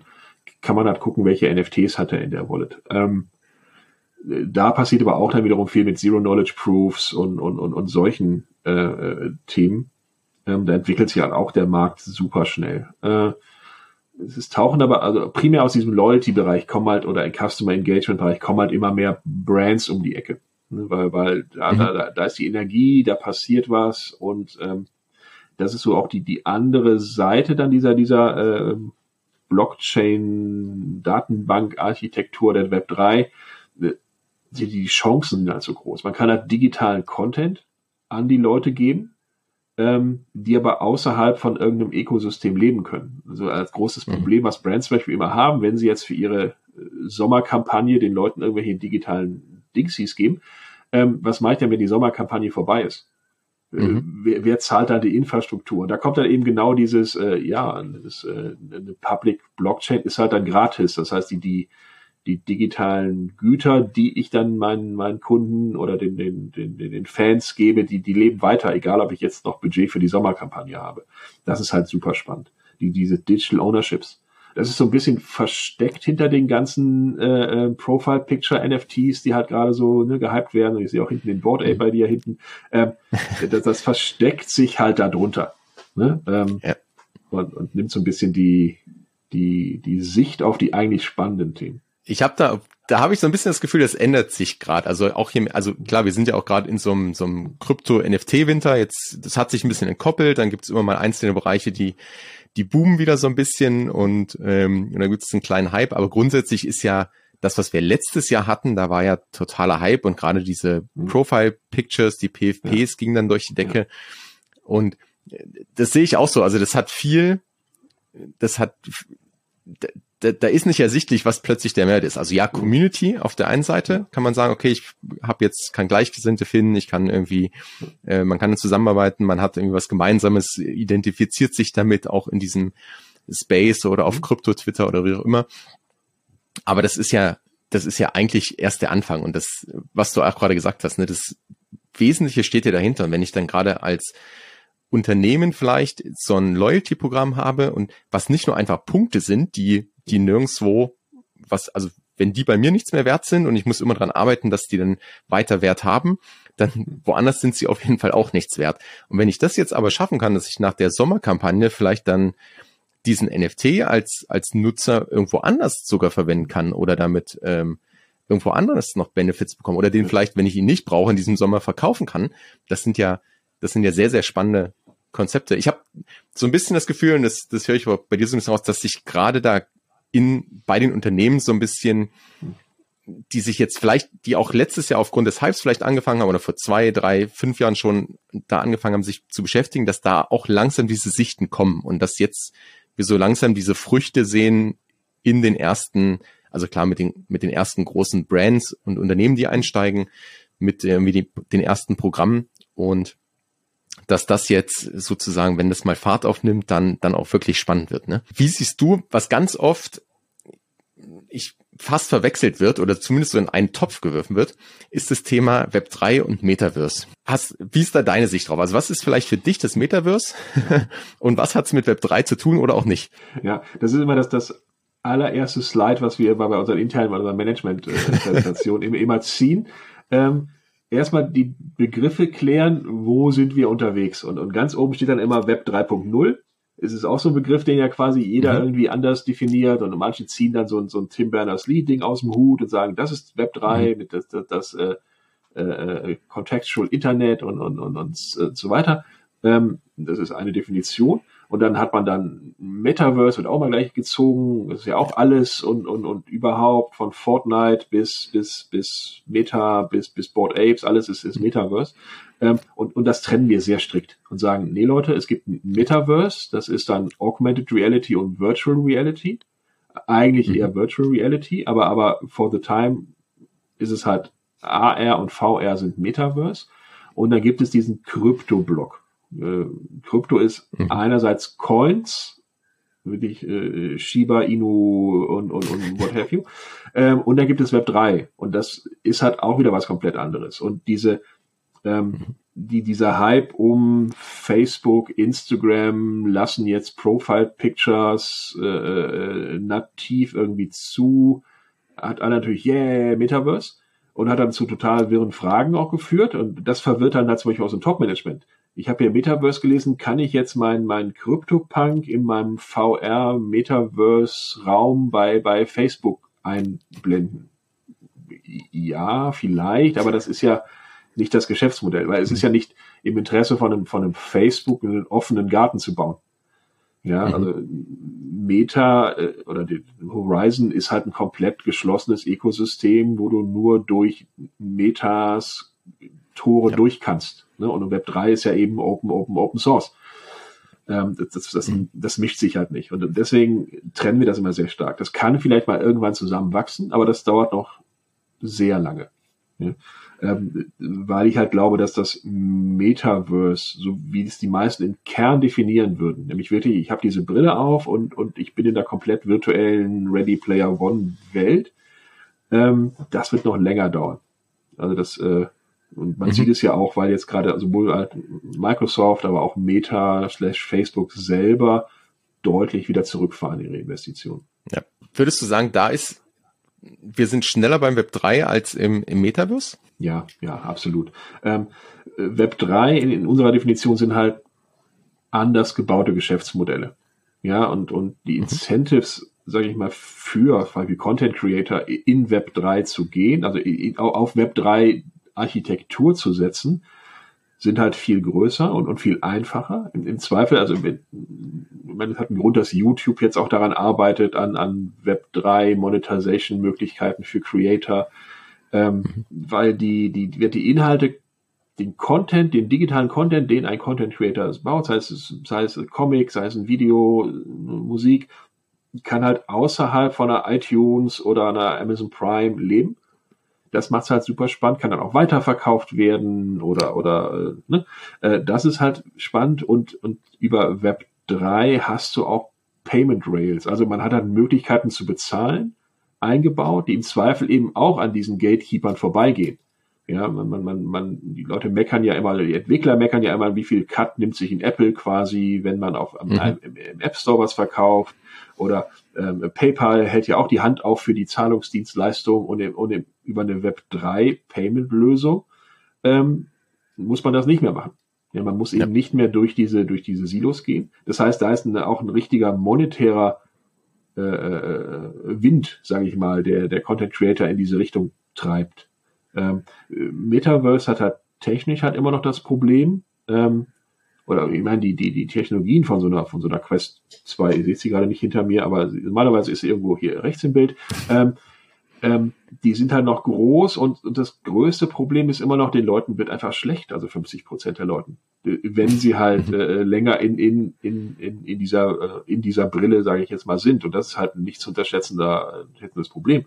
kann man halt gucken, welche NFTs hat er in der Wallet. Ähm, da passiert aber auch dann wiederum viel mit Zero-Knowledge-Proofs und, und, und, und solchen äh, äh Themen. Ähm, da entwickelt sich halt auch der Markt super schnell. Äh, es ist tauchen aber, also primär aus diesem Loyalty-Bereich kommen halt, oder im Customer Engagement-Bereich kommen halt immer mehr Brands um die Ecke. Ne, weil, weil da, mhm. da, da ist die Energie, da passiert was und ähm, das ist so auch die, die andere Seite dann dieser, dieser äh, Blockchain-Datenbank-Architektur der Web 3. Die, die Chancen sind halt so groß. Man kann halt digitalen Content an die Leute geben ähm, die aber außerhalb von irgendeinem Ökosystem leben können. Also als großes mhm. Problem, was Brands zum Beispiel immer haben, wenn sie jetzt für ihre äh, Sommerkampagne den Leuten irgendwelche digitalen Dingsies geben, ähm, was mache ich denn, wenn die Sommerkampagne vorbei ist? Äh, mhm. Wer, wer, zahlt da die Infrastruktur? Und da kommt dann eben genau dieses, äh, ja, das, äh, eine Public Blockchain ist halt dann gratis. Das heißt, die, die, die digitalen Güter, die ich dann meinen, meinen Kunden oder den, den, den, den Fans gebe, die, die leben weiter, egal ob ich jetzt noch Budget für die Sommerkampagne habe. Das ist halt super spannend. Die, diese Digital Ownerships. Das ist so ein bisschen versteckt hinter den ganzen äh, äh Profile-Picture-NFTs, die halt gerade so ne, gehypt werden. Und ich sehe auch hinten den Board Ape bei dir hinten. Ähm, das, das versteckt sich halt da drunter. Ne? Ähm, ja. und, und nimmt so ein bisschen die, die, die Sicht auf die eigentlich spannenden Themen Ich habe da, da habe ich so ein bisschen das Gefühl, das ändert sich gerade. Also auch hier, also klar, wir sind ja auch gerade in so einem, so einem Krypto-NFT-Winter. Jetzt, das hat sich ein bisschen entkoppelt. Dann gibt es immer mal einzelne Bereiche, die die boomen wieder so ein bisschen und, ähm, und dann gibt es einen kleinen Hype. Aber grundsätzlich ist ja das, was wir letztes Jahr hatten, da war ja totaler Hype und gerade diese mhm. Profile Pictures, die PFPs ja. gingen dann durch die Decke. Ja. Und das sehe ich auch so. Also das hat viel, das hat, da, da ist nicht ersichtlich, was plötzlich der Mehrwert ist. Also ja, Community auf der einen Seite kann man sagen, okay, ich habe jetzt kann Gleichgesinnte finden, ich kann irgendwie, äh, man kann zusammenarbeiten, man hat irgendwie was Gemeinsames, identifiziert sich damit auch in diesem Space oder auf Krypto, Twitter oder wie auch immer. Aber das ist ja, das ist ja eigentlich erst der Anfang und das, was du auch gerade gesagt hast, ne, das Wesentliche steht ja dahinter. Und wenn ich dann gerade als Unternehmen vielleicht so ein Loyalty-Programm habe und was nicht nur einfach Punkte sind, die, die nirgendswo, was, also wenn die bei mir nichts mehr wert sind und ich muss immer dran arbeiten, dass die dann weiter Wert haben, dann woanders sind sie auf jeden Fall auch nichts wert. Und wenn ich das jetzt aber schaffen kann, dass ich nach der Sommerkampagne vielleicht dann diesen NFT als, als Nutzer irgendwo anders sogar verwenden kann oder damit ähm, irgendwo anders noch Benefits bekomme oder den vielleicht, wenn ich ihn nicht brauche, in diesem Sommer verkaufen kann. Das sind ja, das sind ja sehr, sehr spannende Konzepte. Ich habe so ein bisschen das Gefühl, und das, das höre ich bei dir so ein bisschen raus, dass sich gerade da in bei den Unternehmen so ein bisschen, die sich jetzt vielleicht, die auch letztes Jahr aufgrund des Hypes vielleicht angefangen haben oder vor zwei, drei, fünf Jahren schon da angefangen haben, sich zu beschäftigen, dass da auch langsam diese Sichten kommen und dass jetzt wir so langsam diese Früchte sehen in den ersten, also klar mit den mit den ersten großen Brands und Unternehmen, die einsteigen, mit äh, mit den ersten Programmen und dass das jetzt sozusagen, wenn das mal Fahrt aufnimmt, dann, dann auch wirklich spannend wird. Ne? Wie siehst du, was ganz oft ich fast verwechselt wird oder zumindest so in einen Topf geworfen wird, ist das Thema Web 3 und Metaverse. Hast, wie ist da deine Sicht drauf? Also was ist vielleicht für dich das Metaverse und was hat es mit Web 3 zu tun oder auch nicht? Ja, das ist immer das, das allererste Slide, was wir bei unseren internen, bei unserer Management-Präsentation immer ziehen. Ähm, erstmal die Begriffe klären, wo sind wir unterwegs. Und, und ganz oben steht dann immer Web 3.0. Es ist auch so ein Begriff, den ja quasi jeder mhm. irgendwie anders definiert und manche ziehen dann so, ein so ein Tim Berners-Lee-Ding aus dem Hut und sagen, das ist Web 3 mhm. mit das, das, das äh, äh, Contextual Internet und, und, und, und so weiter. Ähm, das ist eine Definition. Und dann hat man dann Metaverse wird auch mal gleich gezogen. Das ist ja auch alles und, und, und überhaupt von Fortnite bis, bis, bis Meta, bis, bis Board Apes, alles ist, ist Metaverse. Ähm, und, und das trennen wir sehr strikt und sagen, nee Leute, es gibt ein Metaverse, das ist dann Augmented Reality und Virtual Reality. Eigentlich mhm. eher Virtual Reality, aber, aber for the time ist es halt AR und VR sind Metaverse. Und dann gibt es diesen Krypto-Block. Äh, Krypto ist mhm. einerseits Coins, wirklich äh, Shiba Inu und, und, und what have you. Ähm, und dann gibt es Web 3 und das ist halt auch wieder was komplett anderes. Und diese ähm, mhm. die, dieser Hype um Facebook, Instagram lassen jetzt Profile Pictures äh, äh, nativ irgendwie zu, hat alle natürlich, yeah, Metaverse und hat dann zu total wirren Fragen auch geführt und das verwirrt dann halt zum Beispiel aus dem Top-Management ich habe hier Metaverse gelesen, kann ich jetzt meinen mein CryptoPunk in meinem VR Metaverse Raum bei bei Facebook einblenden? Ja, vielleicht, aber das ist ja nicht das Geschäftsmodell, weil es ist ja nicht im Interesse von einem, von einem Facebook einen offenen Garten zu bauen. Ja, mhm. also Meta äh, oder Horizon ist halt ein komplett geschlossenes Ökosystem, wo du nur durch Metas Tore ja. durch kannst. Ne? Und Web 3 ist ja eben Open, Open, Open Source. Ähm, das, das, das, mhm. das mischt sich halt nicht. Und deswegen trennen wir das immer sehr stark. Das kann vielleicht mal irgendwann zusammenwachsen, aber das dauert noch sehr lange. Ja? Ähm, weil ich halt glaube, dass das Metaverse, so wie es die meisten im Kern definieren würden, nämlich wirklich, ich habe diese Brille auf und, und ich bin in der komplett virtuellen Ready Player One Welt, ähm, das wird noch länger dauern. Also das äh, und man mhm. sieht es ja auch, weil jetzt gerade sowohl halt Microsoft, aber auch Meta slash Facebook selber deutlich wieder zurückfahren ihre Investitionen. Ja. Würdest du sagen, da ist, wir sind schneller beim Web 3 als im, im Metaverse? Ja, ja, absolut. Ähm, Web 3 in, in unserer Definition sind halt anders gebaute Geschäftsmodelle. Ja, und, und die mhm. Incentives sage ich mal, für wie Content Creator in Web 3 zu gehen, also auf Web 3 Architektur zu setzen, sind halt viel größer und, und viel einfacher. Im, Im, Zweifel, also wenn, man hat einen Grund, dass YouTube jetzt auch daran arbeitet, an, an Web 3 Monetization-Möglichkeiten für Creator, ähm, mhm. weil die, die, die Inhalte, den Content, den digitalen Content, den ein Content Creator baut, sei es, sei es Comic, sei es ein Video, Musik, kann halt außerhalb von einer iTunes oder einer Amazon Prime leben das macht es halt super spannend, kann dann auch weiterverkauft werden oder oder äh, ne? Äh, das ist halt spannend und und über Web 3 hast du auch Payment Rails, also man hat dann Möglichkeiten zu bezahlen eingebaut, die im Zweifel eben auch an diesen Gatekeepern vorbeigehen. Ja, man, man, man, man, die Leute meckern ja immer, die Entwickler meckern ja immer, wie viel Cut nimmt sich in Apple quasi, wenn man auf mhm. im, im App Store was verkauft. Oder ähm, PayPal hält ja auch die Hand auf für die Zahlungsdienstleistung und, und über eine Web3 Payment-Lösung ähm, muss man das nicht mehr machen. Ja, man muss ja. eben nicht mehr durch diese, durch diese Silos gehen. Das heißt, da ist eine, auch ein richtiger monetärer äh, äh Wind, sage ich mal, der, der Content Creator in diese Richtung treibt. Ähm, Metaverse hat halt technisch halt immer noch das Problem, ähm, oder ich meine, die, die, die Technologien von so einer, von so einer Quest 2, ihr seht sie gerade nicht hinter mir, aber normalerweise ist sie irgendwo hier rechts im Bild, ähm, ähm, die sind halt noch groß und, und das größte Problem ist immer noch, den Leuten wird einfach schlecht, also 50 Prozent der Leuten, wenn sie halt mhm. äh, länger in, in, in, in, in dieser, äh, in dieser Brille, sage ich jetzt mal, sind. Und das ist halt ein nicht zu unterschätzender, das Problem.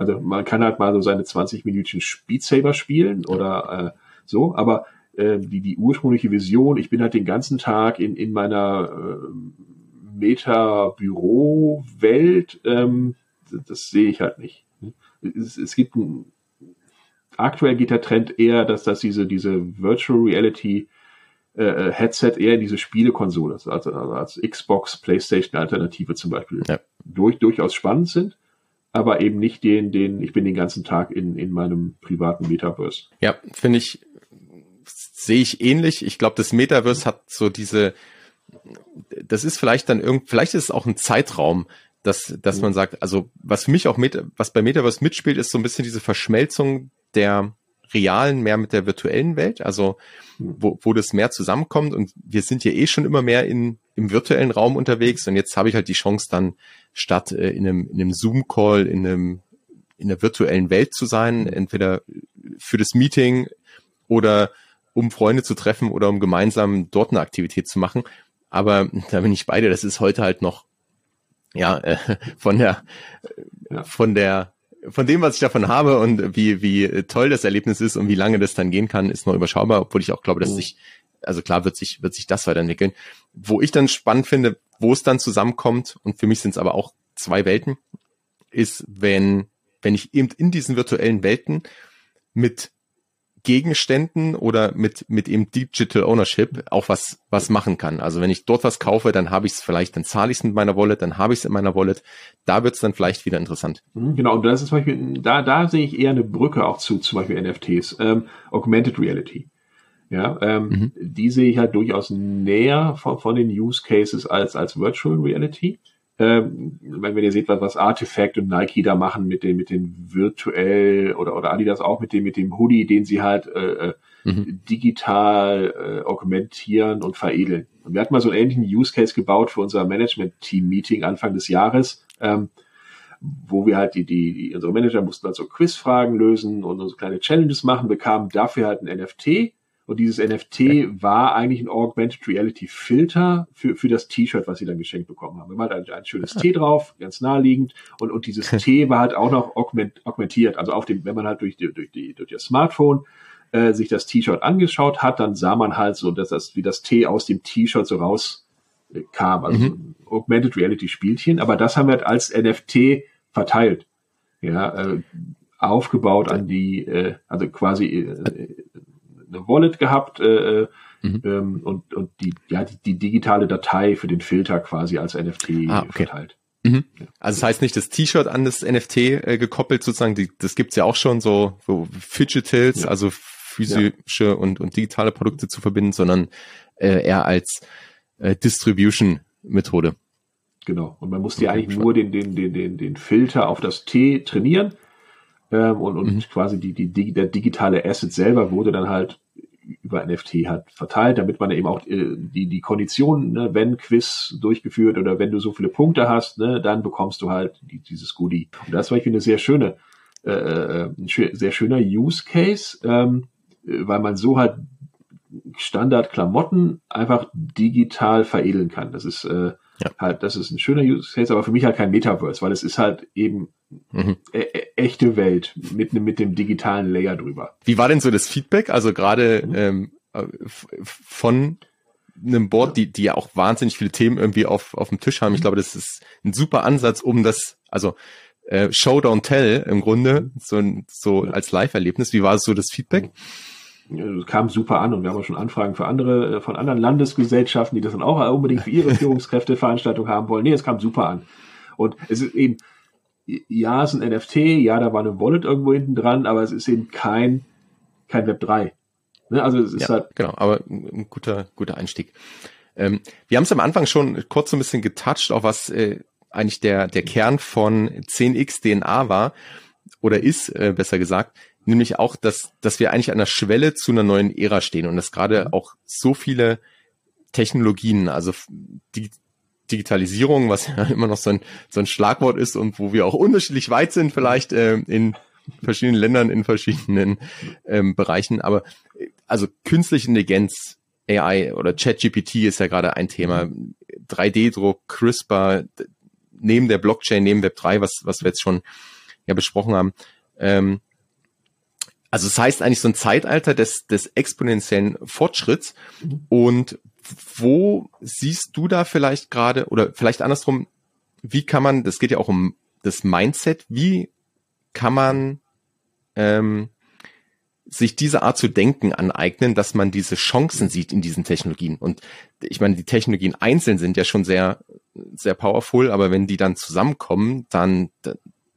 Also man kann halt mal so seine 20 Minuten Speed Saber spielen oder äh, so, aber äh, die, die ursprüngliche Vision, ich bin halt den ganzen Tag in, in meiner äh, Meta-Büro-Welt, ähm, das, das sehe ich halt nicht. Es, es gibt ein, aktuell geht der Trend eher, dass, dass diese, diese Virtual Reality äh, äh Headset eher diese Spielekonsole, also als Xbox, PlayStation Alternative zum Beispiel, ja. durch, durchaus spannend sind aber eben nicht den, den, ich bin den ganzen Tag in, in meinem privaten Metaverse. Ja, finde ich, sehe ich ähnlich. Ich glaube, das Metaverse hat so diese, das ist vielleicht dann irgend, vielleicht ist es auch ein Zeitraum, dass, dass mhm. man sagt, also was für mich auch mit, was bei Metaverse mitspielt, ist so ein bisschen diese Verschmelzung der realen mehr mit der virtuellen Welt, also mhm. wo, wo das mehr zusammenkommt und wir sind ja eh schon immer mehr in, im virtuellen Raum unterwegs und jetzt habe ich halt die Chance dann statt äh, in einem, in einem Zoom-Call in einem in der virtuellen Welt zu sein, entweder für das Meeting oder um Freunde zu treffen oder um gemeinsam dort eine Aktivität zu machen. Aber da bin ich beide, das ist heute halt noch ja äh, von der ja. von der von dem, was ich davon habe und wie, wie toll das Erlebnis ist und wie lange das dann gehen kann, ist noch überschaubar, obwohl ich auch glaube, dass mhm. sich, also klar wird sich, wird sich das weiterentwickeln. Wo ich dann spannend finde, wo es dann zusammenkommt, und für mich sind es aber auch zwei Welten, ist, wenn, wenn ich eben in diesen virtuellen Welten mit Gegenständen oder mit, mit eben Digital Ownership auch was, was machen kann. Also wenn ich dort was kaufe, dann habe ich es vielleicht, dann zahle ich es mit meiner Wallet, dann habe ich es in meiner Wallet. Da wird es dann vielleicht wieder interessant. Mhm, genau, und das ist zum Beispiel, da, da sehe ich eher eine Brücke auch zu, zum Beispiel NFTs, ähm, Augmented Reality. Ja, ähm, mhm. die sehe ich halt durchaus näher von, von den Use Cases als, als Virtual Reality. Ähm, wenn ihr seht, was, was Artifact und Nike da machen mit den, mit den virtuell oder, oder Adidas auch mit dem, mit dem Hoodie, den sie halt äh, äh, mhm. digital äh, augmentieren und veredeln. Und wir hatten mal so einen ähnlichen Use Case gebaut für unser Management-Team-Meeting Anfang des Jahres. Ähm, wo wir halt die, die, die unsere Manager mussten dann so Quizfragen lösen und so kleine Challenges machen, bekamen dafür halt ein NFT und dieses NFT okay. war eigentlich ein Augmented Reality Filter für, für das T-Shirt, was sie dann geschenkt bekommen haben. Wir haben halt ein, ein schönes T drauf, ganz naheliegend. Und, und dieses T war halt auch noch augment, augmentiert. Also auf dem, wenn man halt durch die, durch die, durch das Smartphone äh, sich das T-Shirt angeschaut hat, dann sah man halt so, dass das, wie das T aus dem T-Shirt so raus äh, kam. Also mhm. so Augmented Reality Spielchen. Aber das haben wir halt als NFT verteilt. Ja, äh, aufgebaut an die, äh, also quasi äh, eine Wallet gehabt äh, äh, mhm. ähm, und, und die, ja, die, die digitale Datei für den Filter quasi als NFT ah, okay. verteilt. Mhm. Also das heißt nicht das T-Shirt an das NFT äh, gekoppelt sozusagen, die, das gibt's ja auch schon so, so Fidgetils, ja. also physische ja. und, und digitale Produkte zu verbinden, sondern äh, eher als äh, Distribution-Methode. Genau. Und man musste ja eigentlich nur den, den, den, den, den Filter auf das T trainieren. Ähm, und und mhm. quasi die, die, der digitale Asset selber wurde dann halt über NFT halt verteilt, damit man eben auch äh, die, die Konditionen, ne, wenn Quiz durchgeführt oder wenn du so viele Punkte hast, ne, dann bekommst du halt die, dieses Goodie. Und das war ich finde eine sehr schöne, äh, äh ein sehr schöner Use Case, ähm, weil man so halt Standard-Klamotten einfach digital veredeln kann. Das ist äh, ja. halt, das ist ein schöner Use Case, aber für mich halt kein Metaverse, weil es ist halt eben mhm. e e echte Welt mit, mit dem digitalen Layer drüber. Wie war denn so das Feedback? Also gerade mhm. ähm, äh, von einem Board, die, die ja auch wahnsinnig viele Themen irgendwie auf, auf dem Tisch haben. Ich mhm. glaube, das ist ein super Ansatz, um das, also äh, Show, Don't Tell im Grunde, so, so als Live-Erlebnis. Wie war so das Feedback? Mhm kam super an und wir haben auch schon Anfragen für andere, äh, von anderen Landesgesellschaften, die das dann auch unbedingt für ihre Führungskräfteveranstaltung haben wollen. Nee, es kam super an. Und es ist eben, ja, es ist ein NFT, ja, da war eine Wallet irgendwo hinten dran, aber es ist eben kein, kein Web 3. Ne? Also es ist ja, halt. Genau, aber ein guter, guter Einstieg. Ähm, wir haben es am Anfang schon kurz so ein bisschen getoucht, auch was äh, eigentlich der, der Kern von 10x DNA war oder ist, äh, besser gesagt nämlich auch, dass, dass wir eigentlich an der Schwelle zu einer neuen Ära stehen und dass gerade mhm. auch so viele Technologien, also die Digitalisierung, was ja immer noch so ein, so ein Schlagwort ist und wo wir auch unterschiedlich weit sind, vielleicht äh, in verschiedenen Ländern, in verschiedenen ähm, Bereichen. Aber also künstliche Intelligenz, AI oder ChatGPT ist ja gerade ein Thema. 3D-Druck, CRISPR, neben der Blockchain, neben Web3, was, was wir jetzt schon ja besprochen haben. Ähm, also es das heißt eigentlich so ein Zeitalter des, des exponentiellen Fortschritts. Mhm. Und wo siehst du da vielleicht gerade, oder vielleicht andersrum, wie kann man, das geht ja auch um das Mindset, wie kann man ähm, sich diese Art zu denken aneignen, dass man diese Chancen sieht in diesen Technologien. Und ich meine, die Technologien einzeln sind ja schon sehr, sehr powerful, aber wenn die dann zusammenkommen, dann,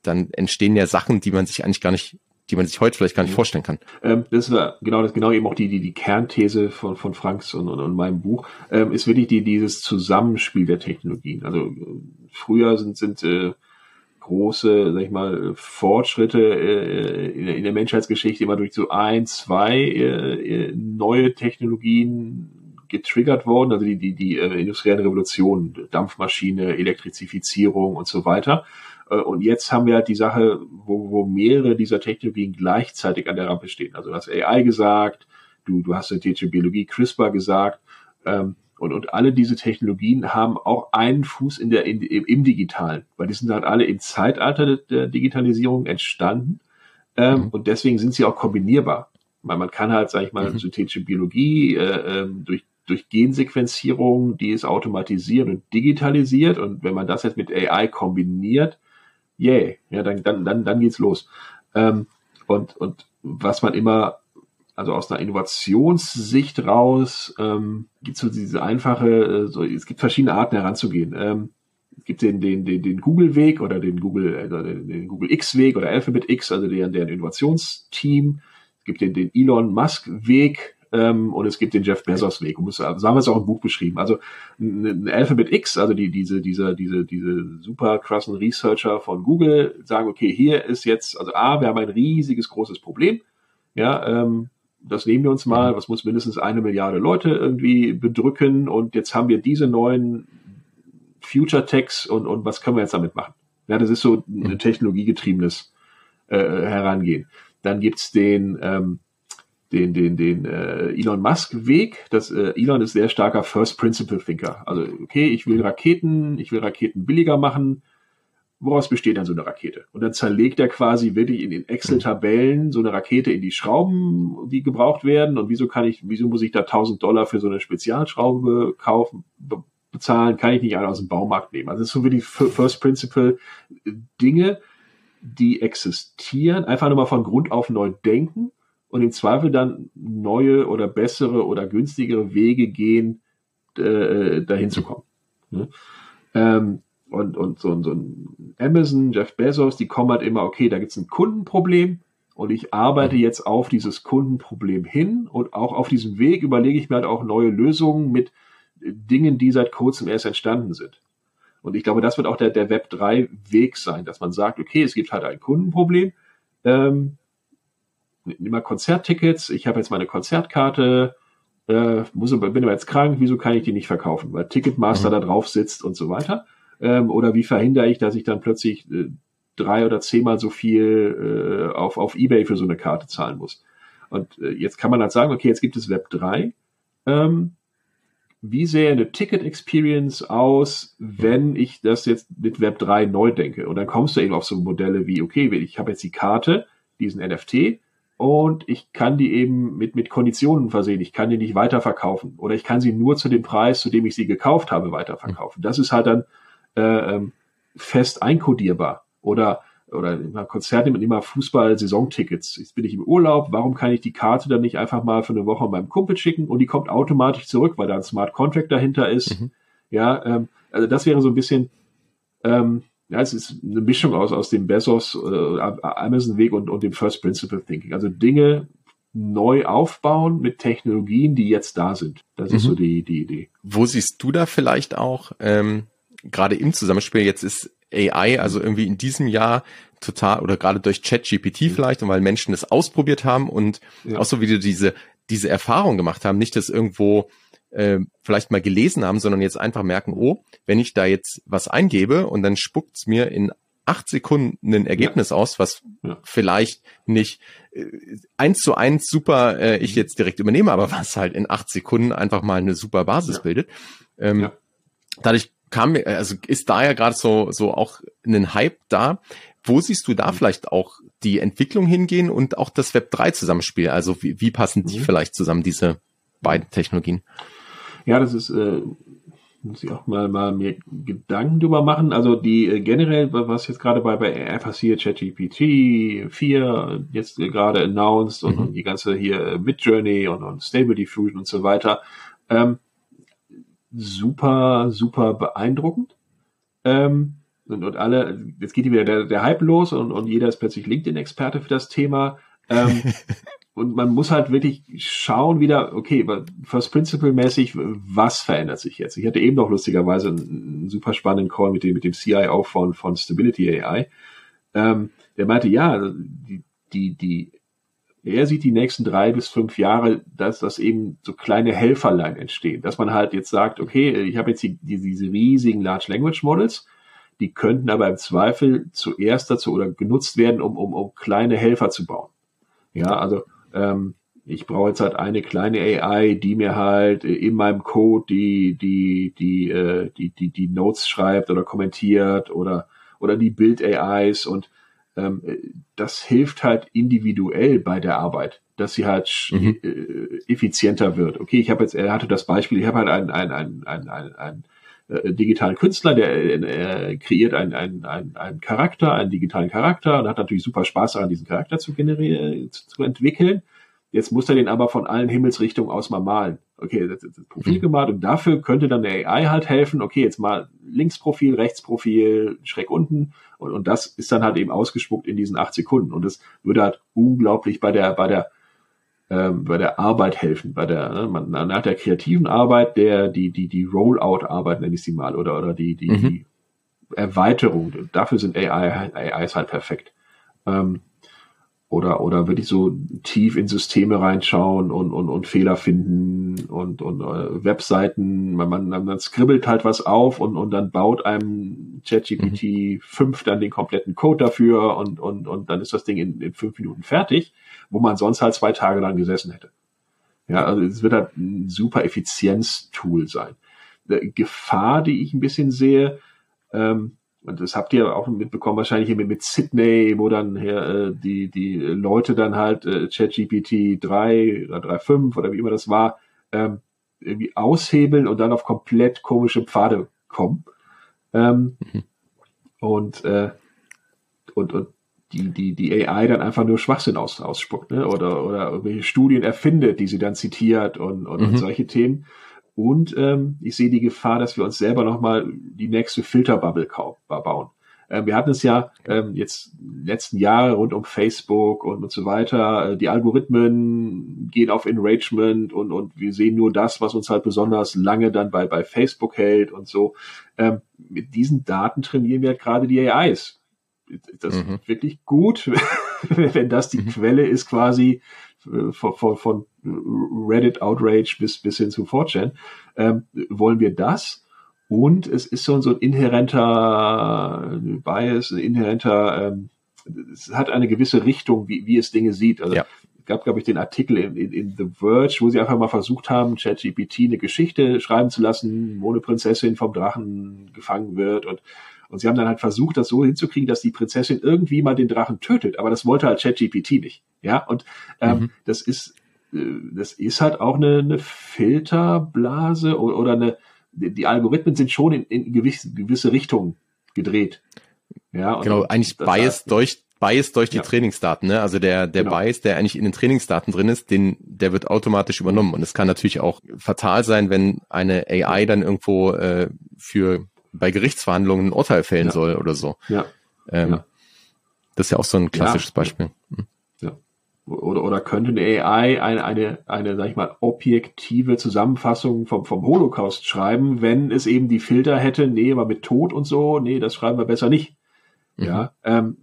dann entstehen ja Sachen, die man sich eigentlich gar nicht die man sich heute vielleicht gar nicht vorstellen kann. Ähm, das war genau das genau eben auch die die die Kernthese von von Franks und, und, und meinem Buch ähm, ist wirklich die dieses Zusammenspiel der Technologien. Also früher sind sind äh, große, sag ich mal, Fortschritte äh, in, in, der Menschheitsgeschichte immer durch so ein, zwei äh, äh neue Technologien getriggert worden, also die die die äh, industrielle Revolution, Dampfmaschine, Elektrifizierung und so weiter. Äh, und jetzt haben wir halt die Sache, wo, wo mehrere dieser Technologien gleichzeitig an der Rampe stehen. Also du hast AI gesagt, du, du hast synthetische Biologie, CRISPR gesagt, ähm, und, und alle diese Technologien haben auch einen Fuß in der, in, im, im Digitalen, weil die sind halt alle im Zeitalter der Digitalisierung entstanden. Ähm, mhm. Und deswegen sind sie auch kombinierbar. Weil man kann halt, sag ich mal, mhm. synthetische Biologie äh, ähm, durch durch Gensequenzierung, die ist automatisiert und digitalisiert. Und wenn man das jetzt mit AI kombiniert, yeah, ja, dann, dann, dann, dann geht's los. Ähm, und, und was man immer, also aus einer Innovationssicht raus, ähm, gibt so diese einfache, äh, so, es gibt verschiedene Arten heranzugehen. Ähm, es gibt den, den, den, den Google-Weg oder den Google, äh, den, den Google X-Weg oder Alphabet X, also deren, deren Innovationsteam. Es gibt den, den Elon Musk-Weg, ähm, und es gibt den Jeff Bezos Weg. Und so haben wir es auch im Buch beschrieben. Also ein Alphabet X, also die, diese, diese, diese, diese super krassen Researcher von Google sagen, okay, hier ist jetzt, also A, wir haben ein riesiges, großes Problem. Ja, ähm, das nehmen wir uns mal, was muss mindestens eine Milliarde Leute irgendwie bedrücken und jetzt haben wir diese neuen Future Techs und, und was können wir jetzt damit machen? Ja, das ist so ein technologiegetriebenes äh, Herangehen. Dann gibt's den ähm, den, den, den äh, Elon Musk-Weg. Das äh, Elon ist sehr starker First Principle Thinker. Also, okay, ich will Raketen, ich will Raketen billiger machen. Woraus besteht dann so eine Rakete? Und dann zerlegt er quasi wirklich in den Excel-Tabellen so eine Rakete in die Schrauben, die gebraucht werden. Und wieso kann ich, wieso muss ich da 1000 Dollar für so eine Spezialschraube kaufen, bezahlen? Kann ich nicht alle aus dem Baumarkt nehmen? Also, das ist so wirklich First Principle Dinge, die existieren, einfach nur mal von Grund auf neu denken und im Zweifel dann neue oder bessere oder günstigere Wege gehen, äh, dahin zu kommen. Ne? Ähm, und, und so, so ein Amazon, Jeff Bezos, die kommen halt immer, okay, da gibt's ein Kundenproblem und ich arbeite jetzt auf dieses Kundenproblem hin und auch auf diesem Weg überlege ich mir halt auch neue Lösungen mit Dingen, die seit kurzem erst entstanden sind. Und ich glaube, das wird auch der, der Web 3 Weg sein, dass man sagt, okay, es gibt halt ein Kundenproblem. Ähm, mal Konzerttickets, ich habe jetzt meine Konzertkarte, äh, muss, bin aber jetzt krank, wieso kann ich die nicht verkaufen? Weil Ticketmaster mhm. da drauf sitzt und so weiter. Ähm, oder wie verhindere ich, dass ich dann plötzlich äh, drei oder zehnmal so viel äh, auf, auf Ebay für so eine Karte zahlen muss? Und äh, jetzt kann man halt sagen, okay, jetzt gibt es Web 3. Ähm, wie sähe eine Ticket Experience aus, wenn ich das jetzt mit Web 3 neu denke? Und dann kommst du eben auf so Modelle wie, okay, ich habe jetzt die Karte, diesen NFT, und ich kann die eben mit, mit Konditionen versehen. Ich kann die nicht weiterverkaufen oder ich kann sie nur zu dem Preis, zu dem ich sie gekauft habe, weiterverkaufen. Das ist halt dann äh, ähm, fest einkodierbar. Oder oder immer Konzerte mit immer Fußball-Saisontickets. Jetzt bin ich im Urlaub, warum kann ich die Karte dann nicht einfach mal für eine Woche meinem Kumpel schicken und die kommt automatisch zurück, weil da ein Smart Contract dahinter ist. Mhm. Ja, ähm, also das wäre so ein bisschen ähm, ja, es ist eine Mischung aus, aus dem Bezos, äh, Amazon-Weg und, und dem First Principle Thinking. Also Dinge neu aufbauen mit Technologien, die jetzt da sind. Das mhm. ist so mhm. die, die Idee. Wo siehst du da vielleicht auch, ähm, gerade im Zusammenspiel, jetzt ist AI, also irgendwie in diesem Jahr total, oder gerade durch ChatGPT mhm. vielleicht, und weil Menschen das ausprobiert haben und ja. auch so wieder diese, diese Erfahrung gemacht haben, nicht dass irgendwo äh, vielleicht mal gelesen haben, sondern jetzt einfach merken, oh, wenn ich da jetzt was eingebe und dann spuckt's mir in acht Sekunden ein Ergebnis ja. aus, was ja. vielleicht nicht äh, eins zu eins super äh, ich jetzt direkt übernehme, aber was halt in acht Sekunden einfach mal eine super Basis ja. bildet. Ähm, dadurch kam also ist da ja gerade so so auch ein Hype da. Wo siehst du da mhm. vielleicht auch die Entwicklung hingehen und auch das Web 3 Zusammenspiel? Also wie, wie passen die mhm. vielleicht zusammen, diese beiden Technologien? Ja, das ist, äh, muss ich auch mal, mal mir Gedanken drüber machen. Also die äh, generell, was jetzt gerade bei, bei AI passiert, ChatGPT 4 jetzt äh, gerade announced und, mhm. und, die ganze hier äh, Midjourney und, und Stable Diffusion und so weiter, ähm, super, super beeindruckend. Ähm, und, und alle, jetzt geht wieder der, der Hype los und, und jeder ist plötzlich LinkedIn-Experte für das Thema. Ähm, und man muss halt wirklich schauen wieder, okay, First Principle mäßig, was verändert sich jetzt? Ich hatte eben noch lustigerweise einen, super spannenden Call mit dem, mit dem CIO von, von Stability AI. Ähm, der meinte, ja, die, die, die, er sieht die nächsten drei bis fünf Jahre, dass das eben so kleine Helferlein entstehen, dass man halt jetzt sagt, okay, ich habe jetzt die, die, diese riesigen Large Language Models, die könnten aber im Zweifel zuerst dazu oder genutzt werden, um, um, um kleine Helfer zu bauen. Ja, also ähm, ich brauche jetzt halt eine kleine AI, die mir halt in meinem Code die die die äh, die die die Notes schreibt oder kommentiert oder oder die Bild AIs und ähm, das hilft halt individuell bei der Arbeit, dass sie halt mhm. äh, effizienter wird. Okay, ich habe jetzt er hatte das Beispiel, ich habe halt einen ein, ein, ein, ein, ein äh, digitalen Künstler, der äh, kreiert einen, einen, einen, einen Charakter, einen digitalen Charakter und hat natürlich super Spaß daran, diesen Charakter zu generieren, zu, zu entwickeln. Jetzt muss er den aber von allen Himmelsrichtungen aus mal malen. Okay, das ist das Profil mhm. gemalt und dafür könnte dann der AI halt helfen. Okay, jetzt mal Linksprofil, Rechtsprofil, schräg unten und, und das ist dann halt eben ausgespuckt in diesen acht Sekunden und das würde halt unglaublich bei der bei der ähm, bei der Arbeit helfen, bei der ne, man, nach der kreativen Arbeit, der die die die Rollout-Arbeit nenne ich sie mal oder oder die die, mhm. die Erweiterung. Dafür sind AI AIs halt perfekt. Ähm, oder, oder wirklich so tief in Systeme reinschauen und, und, und Fehler finden und, und äh, Webseiten, man, man, man skribbelt halt was auf und, und dann baut einem ChatGPT mhm. 5 dann den kompletten Code dafür und, und, und dann ist das Ding in, in fünf Minuten fertig, wo man sonst halt zwei Tage lang gesessen hätte. Ja, also es wird halt ein super Effizienztool sein. Gefahr, die ich ein bisschen sehe, ähm, und das habt ihr auch mitbekommen, wahrscheinlich hier mit, mit Sydney, wo dann äh, die, die Leute dann halt äh, ChatGPT 3 oder 3.5 oder wie immer das war, ähm, irgendwie aushebeln und dann auf komplett komische Pfade kommen. Ähm, mhm. Und, äh, und, und die, die, die AI dann einfach nur Schwachsinn aus, ausspuckt, ne? Oder, oder irgendwelche Studien erfindet, die sie dann zitiert und, und, mhm. und solche Themen. Und ähm, ich sehe die Gefahr, dass wir uns selber nochmal die nächste Filterbubble bauen. Äh, wir hatten es ja ähm, jetzt letzten Jahre rund um Facebook und, und so weiter. Äh, die Algorithmen gehen auf Enragement und, und wir sehen nur das, was uns halt besonders lange dann bei, bei Facebook hält und so. Ähm, mit diesen Daten trainieren wir halt gerade die AIs. Das mhm. ist wirklich gut, wenn das die mhm. Quelle ist quasi äh, von, von, von Reddit Outrage bis, bis hin zu 4chan. Ähm, wollen wir das? Und es ist so, so ein inhärenter Bias, ein inhärenter, ähm, es hat eine gewisse Richtung, wie, wie es Dinge sieht. Also ja. gab, glaube ich, den Artikel in, in, in The Verge, wo sie einfach mal versucht haben, ChatGPT eine Geschichte schreiben zu lassen, wo eine Prinzessin vom Drachen gefangen wird und und sie haben dann halt versucht, das so hinzukriegen, dass die Prinzessin irgendwie mal den Drachen tötet. Aber das wollte halt ChatGPT nicht. Ja, und ähm, mhm. das ist, äh, das ist halt auch eine, eine Filterblase oder, oder eine, die Algorithmen sind schon in, in gewisse, gewisse Richtungen gedreht. Ja, genau, eigentlich Bias durch Bias durch die ja. Trainingsdaten, ne? Also der der genau. Bias, der eigentlich in den Trainingsdaten drin ist, den der wird automatisch übernommen und es kann natürlich auch fatal sein, wenn eine AI dann irgendwo äh, für bei Gerichtsverhandlungen ein Urteil fällen ja. soll oder so. Ja. Ähm, ja. Das ist ja auch so ein klassisches Beispiel. Hm oder, oder könnte eine AI eine, eine, eine, sag ich mal, objektive Zusammenfassung vom, vom Holocaust schreiben, wenn es eben die Filter hätte, nee, aber mit Tod und so, nee, das schreiben wir besser nicht. Mhm. Ja, ähm,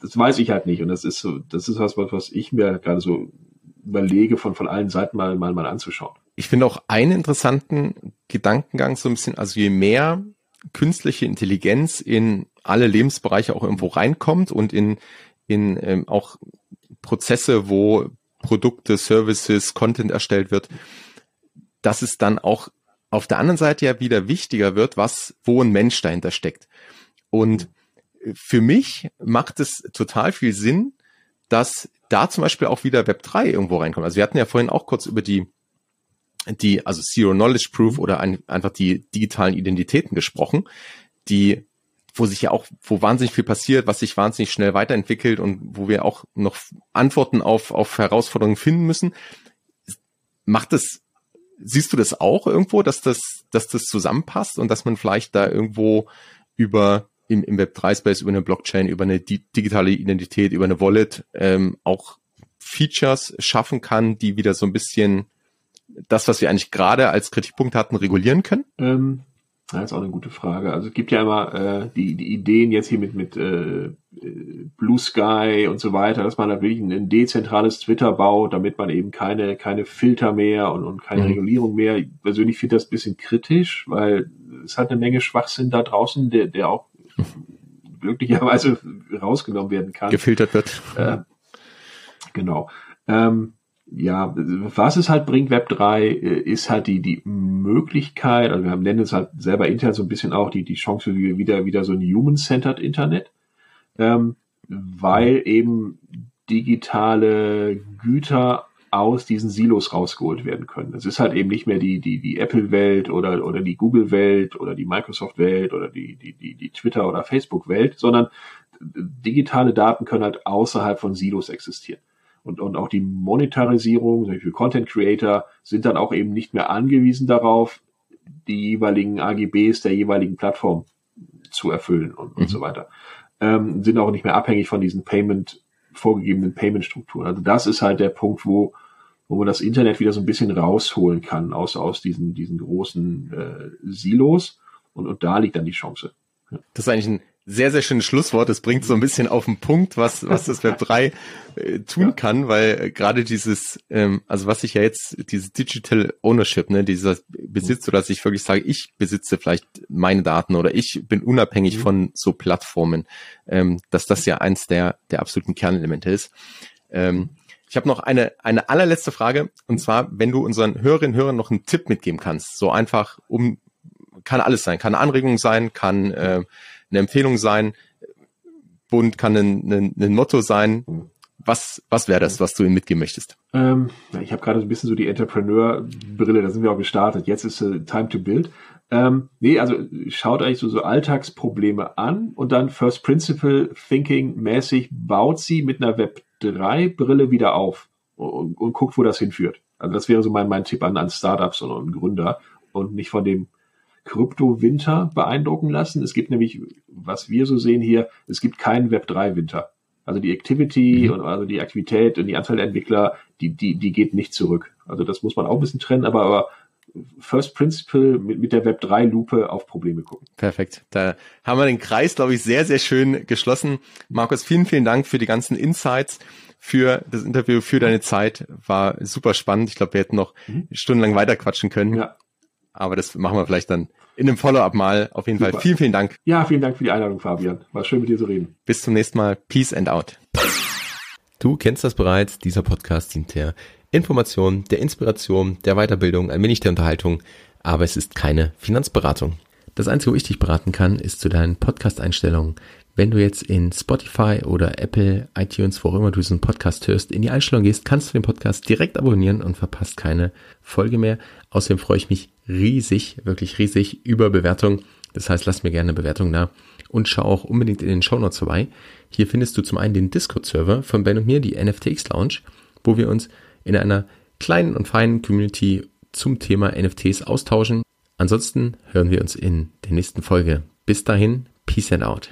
das weiß ich halt nicht. Und das ist so, das ist was, was ich mir gerade so überlege, von, von allen Seiten mal, mal, mal anzuschauen. Ich finde auch einen interessanten Gedankengang so ein bisschen, also je mehr künstliche Intelligenz in alle Lebensbereiche auch irgendwo reinkommt und in, in ähm, auch Prozesse, wo Produkte, Services, Content erstellt wird, dass es dann auch auf der anderen Seite ja wieder wichtiger wird, was, wo ein Mensch dahinter steckt. Und für mich macht es total viel Sinn, dass da zum Beispiel auch wieder Web 3 irgendwo reinkommt. Also wir hatten ja vorhin auch kurz über die, die, also Zero Knowledge Proof oder ein, einfach die digitalen Identitäten gesprochen, die wo sich ja auch, wo wahnsinnig viel passiert, was sich wahnsinnig schnell weiterentwickelt und wo wir auch noch Antworten auf, auf Herausforderungen finden müssen. Macht es, siehst du das auch irgendwo, dass das, dass das zusammenpasst und dass man vielleicht da irgendwo über im, im Web3-Space, über eine Blockchain, über eine di digitale Identität, über eine Wallet ähm, auch Features schaffen kann, die wieder so ein bisschen das, was wir eigentlich gerade als Kritikpunkt hatten, regulieren können? Ähm, das ist auch eine gute Frage. Also es gibt ja immer äh, die, die Ideen jetzt hier mit, mit äh, Blue Sky und so weiter, dass man da wirklich ein, ein dezentrales Twitter baut, damit man eben keine, keine Filter mehr und, und keine mhm. Regulierung mehr. Ich persönlich finde das ein bisschen kritisch, weil es hat eine Menge Schwachsinn da draußen, der, der auch glücklicherweise rausgenommen werden kann. Gefiltert wird. Äh, genau. Ähm, ja, was es halt bringt, Web 3, äh, ist halt die, die Möglichkeit, also wir haben nennen es halt selber intern so ein bisschen auch die, die Chance für wieder, wieder so ein Human-Centered Internet, ähm, weil eben digitale Güter aus diesen Silos rausgeholt werden können. Es ist halt eben nicht mehr die, die, die Apple-Welt oder, oder die Google-Welt oder die Microsoft-Welt oder die, die, die, die Twitter- oder Facebook-Welt, sondern digitale Daten können halt außerhalb von Silos existieren und, und auch die Monetarisierung, zum Beispiel Content Creator, sind dann auch eben nicht mehr angewiesen darauf, die jeweiligen AGBs der jeweiligen Plattform zu erfüllen und, mhm. und so weiter. Ähm, sind auch nicht mehr abhängig von diesen Payment, vorgegebenen Payment-Strukturen. Also das ist halt der Punkt, wo, wo man das Internet wieder so ein bisschen rausholen kann aus, aus diesen, diesen großen äh, Silos. Und, und da liegt dann die Chance. Ja. Das ist eigentlich ein sehr, sehr schönes Schlusswort. Es bringt so ein bisschen auf den Punkt, was, was das Web 3 äh, tun ja. kann, weil äh, gerade dieses, ähm, also was ich ja jetzt, dieses Digital Ownership, ne, dieser Besitz, oder dass ich wirklich sage, ich besitze vielleicht meine Daten oder ich bin unabhängig mhm. von so Plattformen, ähm, dass das ja eins der, der absoluten Kernelemente ist. Ähm, ich habe noch eine, eine allerletzte Frage, und zwar, wenn du unseren Hörerinnen und Hörern noch einen Tipp mitgeben kannst, so einfach um, kann alles sein, kann eine Anregung sein, kann äh, eine Empfehlung sein, Bund kann ein, ein, ein Motto sein. Was, was wäre das, was du ihnen mitgeben möchtest? Ähm, ich habe gerade so ein bisschen so die Entrepreneur-Brille, da sind wir auch gestartet. Jetzt ist äh, Time to Build. Ähm, nee, also schaut euch so, so Alltagsprobleme an und dann First Principle Thinking mäßig baut sie mit einer Web 3 Brille wieder auf und, und, guckt, wo das hinführt. Also das wäre so mein, mein Tipp an, an Startups und, und Gründer und nicht von dem Krypto-Winter beeindrucken lassen. Es gibt nämlich, was wir so sehen hier, es gibt keinen Web3-Winter. Also die Activity mhm. und also die Aktivität und die Anzahl der Entwickler, die, die, die geht nicht zurück. Also das muss man auch ein bisschen trennen, aber, aber First Principle mit, mit der Web3-Lupe auf Probleme gucken. Perfekt. Da haben wir den Kreis, glaube ich, sehr, sehr schön geschlossen. Markus, vielen, vielen Dank für die ganzen Insights, für das Interview, für deine Zeit. War super spannend. Ich glaube, wir hätten noch mhm. stundenlang weiterquatschen können. Ja. Aber das machen wir vielleicht dann in einem Follow-up mal. Auf jeden Super. Fall vielen, vielen Dank. Ja, vielen Dank für die Einladung, Fabian. War schön mit dir zu reden. Bis zum nächsten Mal. Peace and out. Du kennst das bereits. Dieser Podcast dient der Information, der Inspiration, der Weiterbildung, ein wenig der Unterhaltung. Aber es ist keine Finanzberatung. Das Einzige, wo ich dich beraten kann, ist zu deinen Podcast-Einstellungen. Wenn du jetzt in Spotify oder Apple, iTunes, wo auch immer du diesen Podcast hörst, in die Einstellung gehst, kannst du den Podcast direkt abonnieren und verpasst keine Folge mehr. Außerdem freue ich mich riesig, wirklich riesig über Bewertung. Das heißt, lass mir gerne eine Bewertung da und schau auch unbedingt in den Show Notes vorbei. Hier findest du zum einen den Discord-Server von Ben und mir, die NFTX Lounge, wo wir uns in einer kleinen und feinen Community zum Thema NFTs austauschen. Ansonsten hören wir uns in der nächsten Folge. Bis dahin, Peace and out.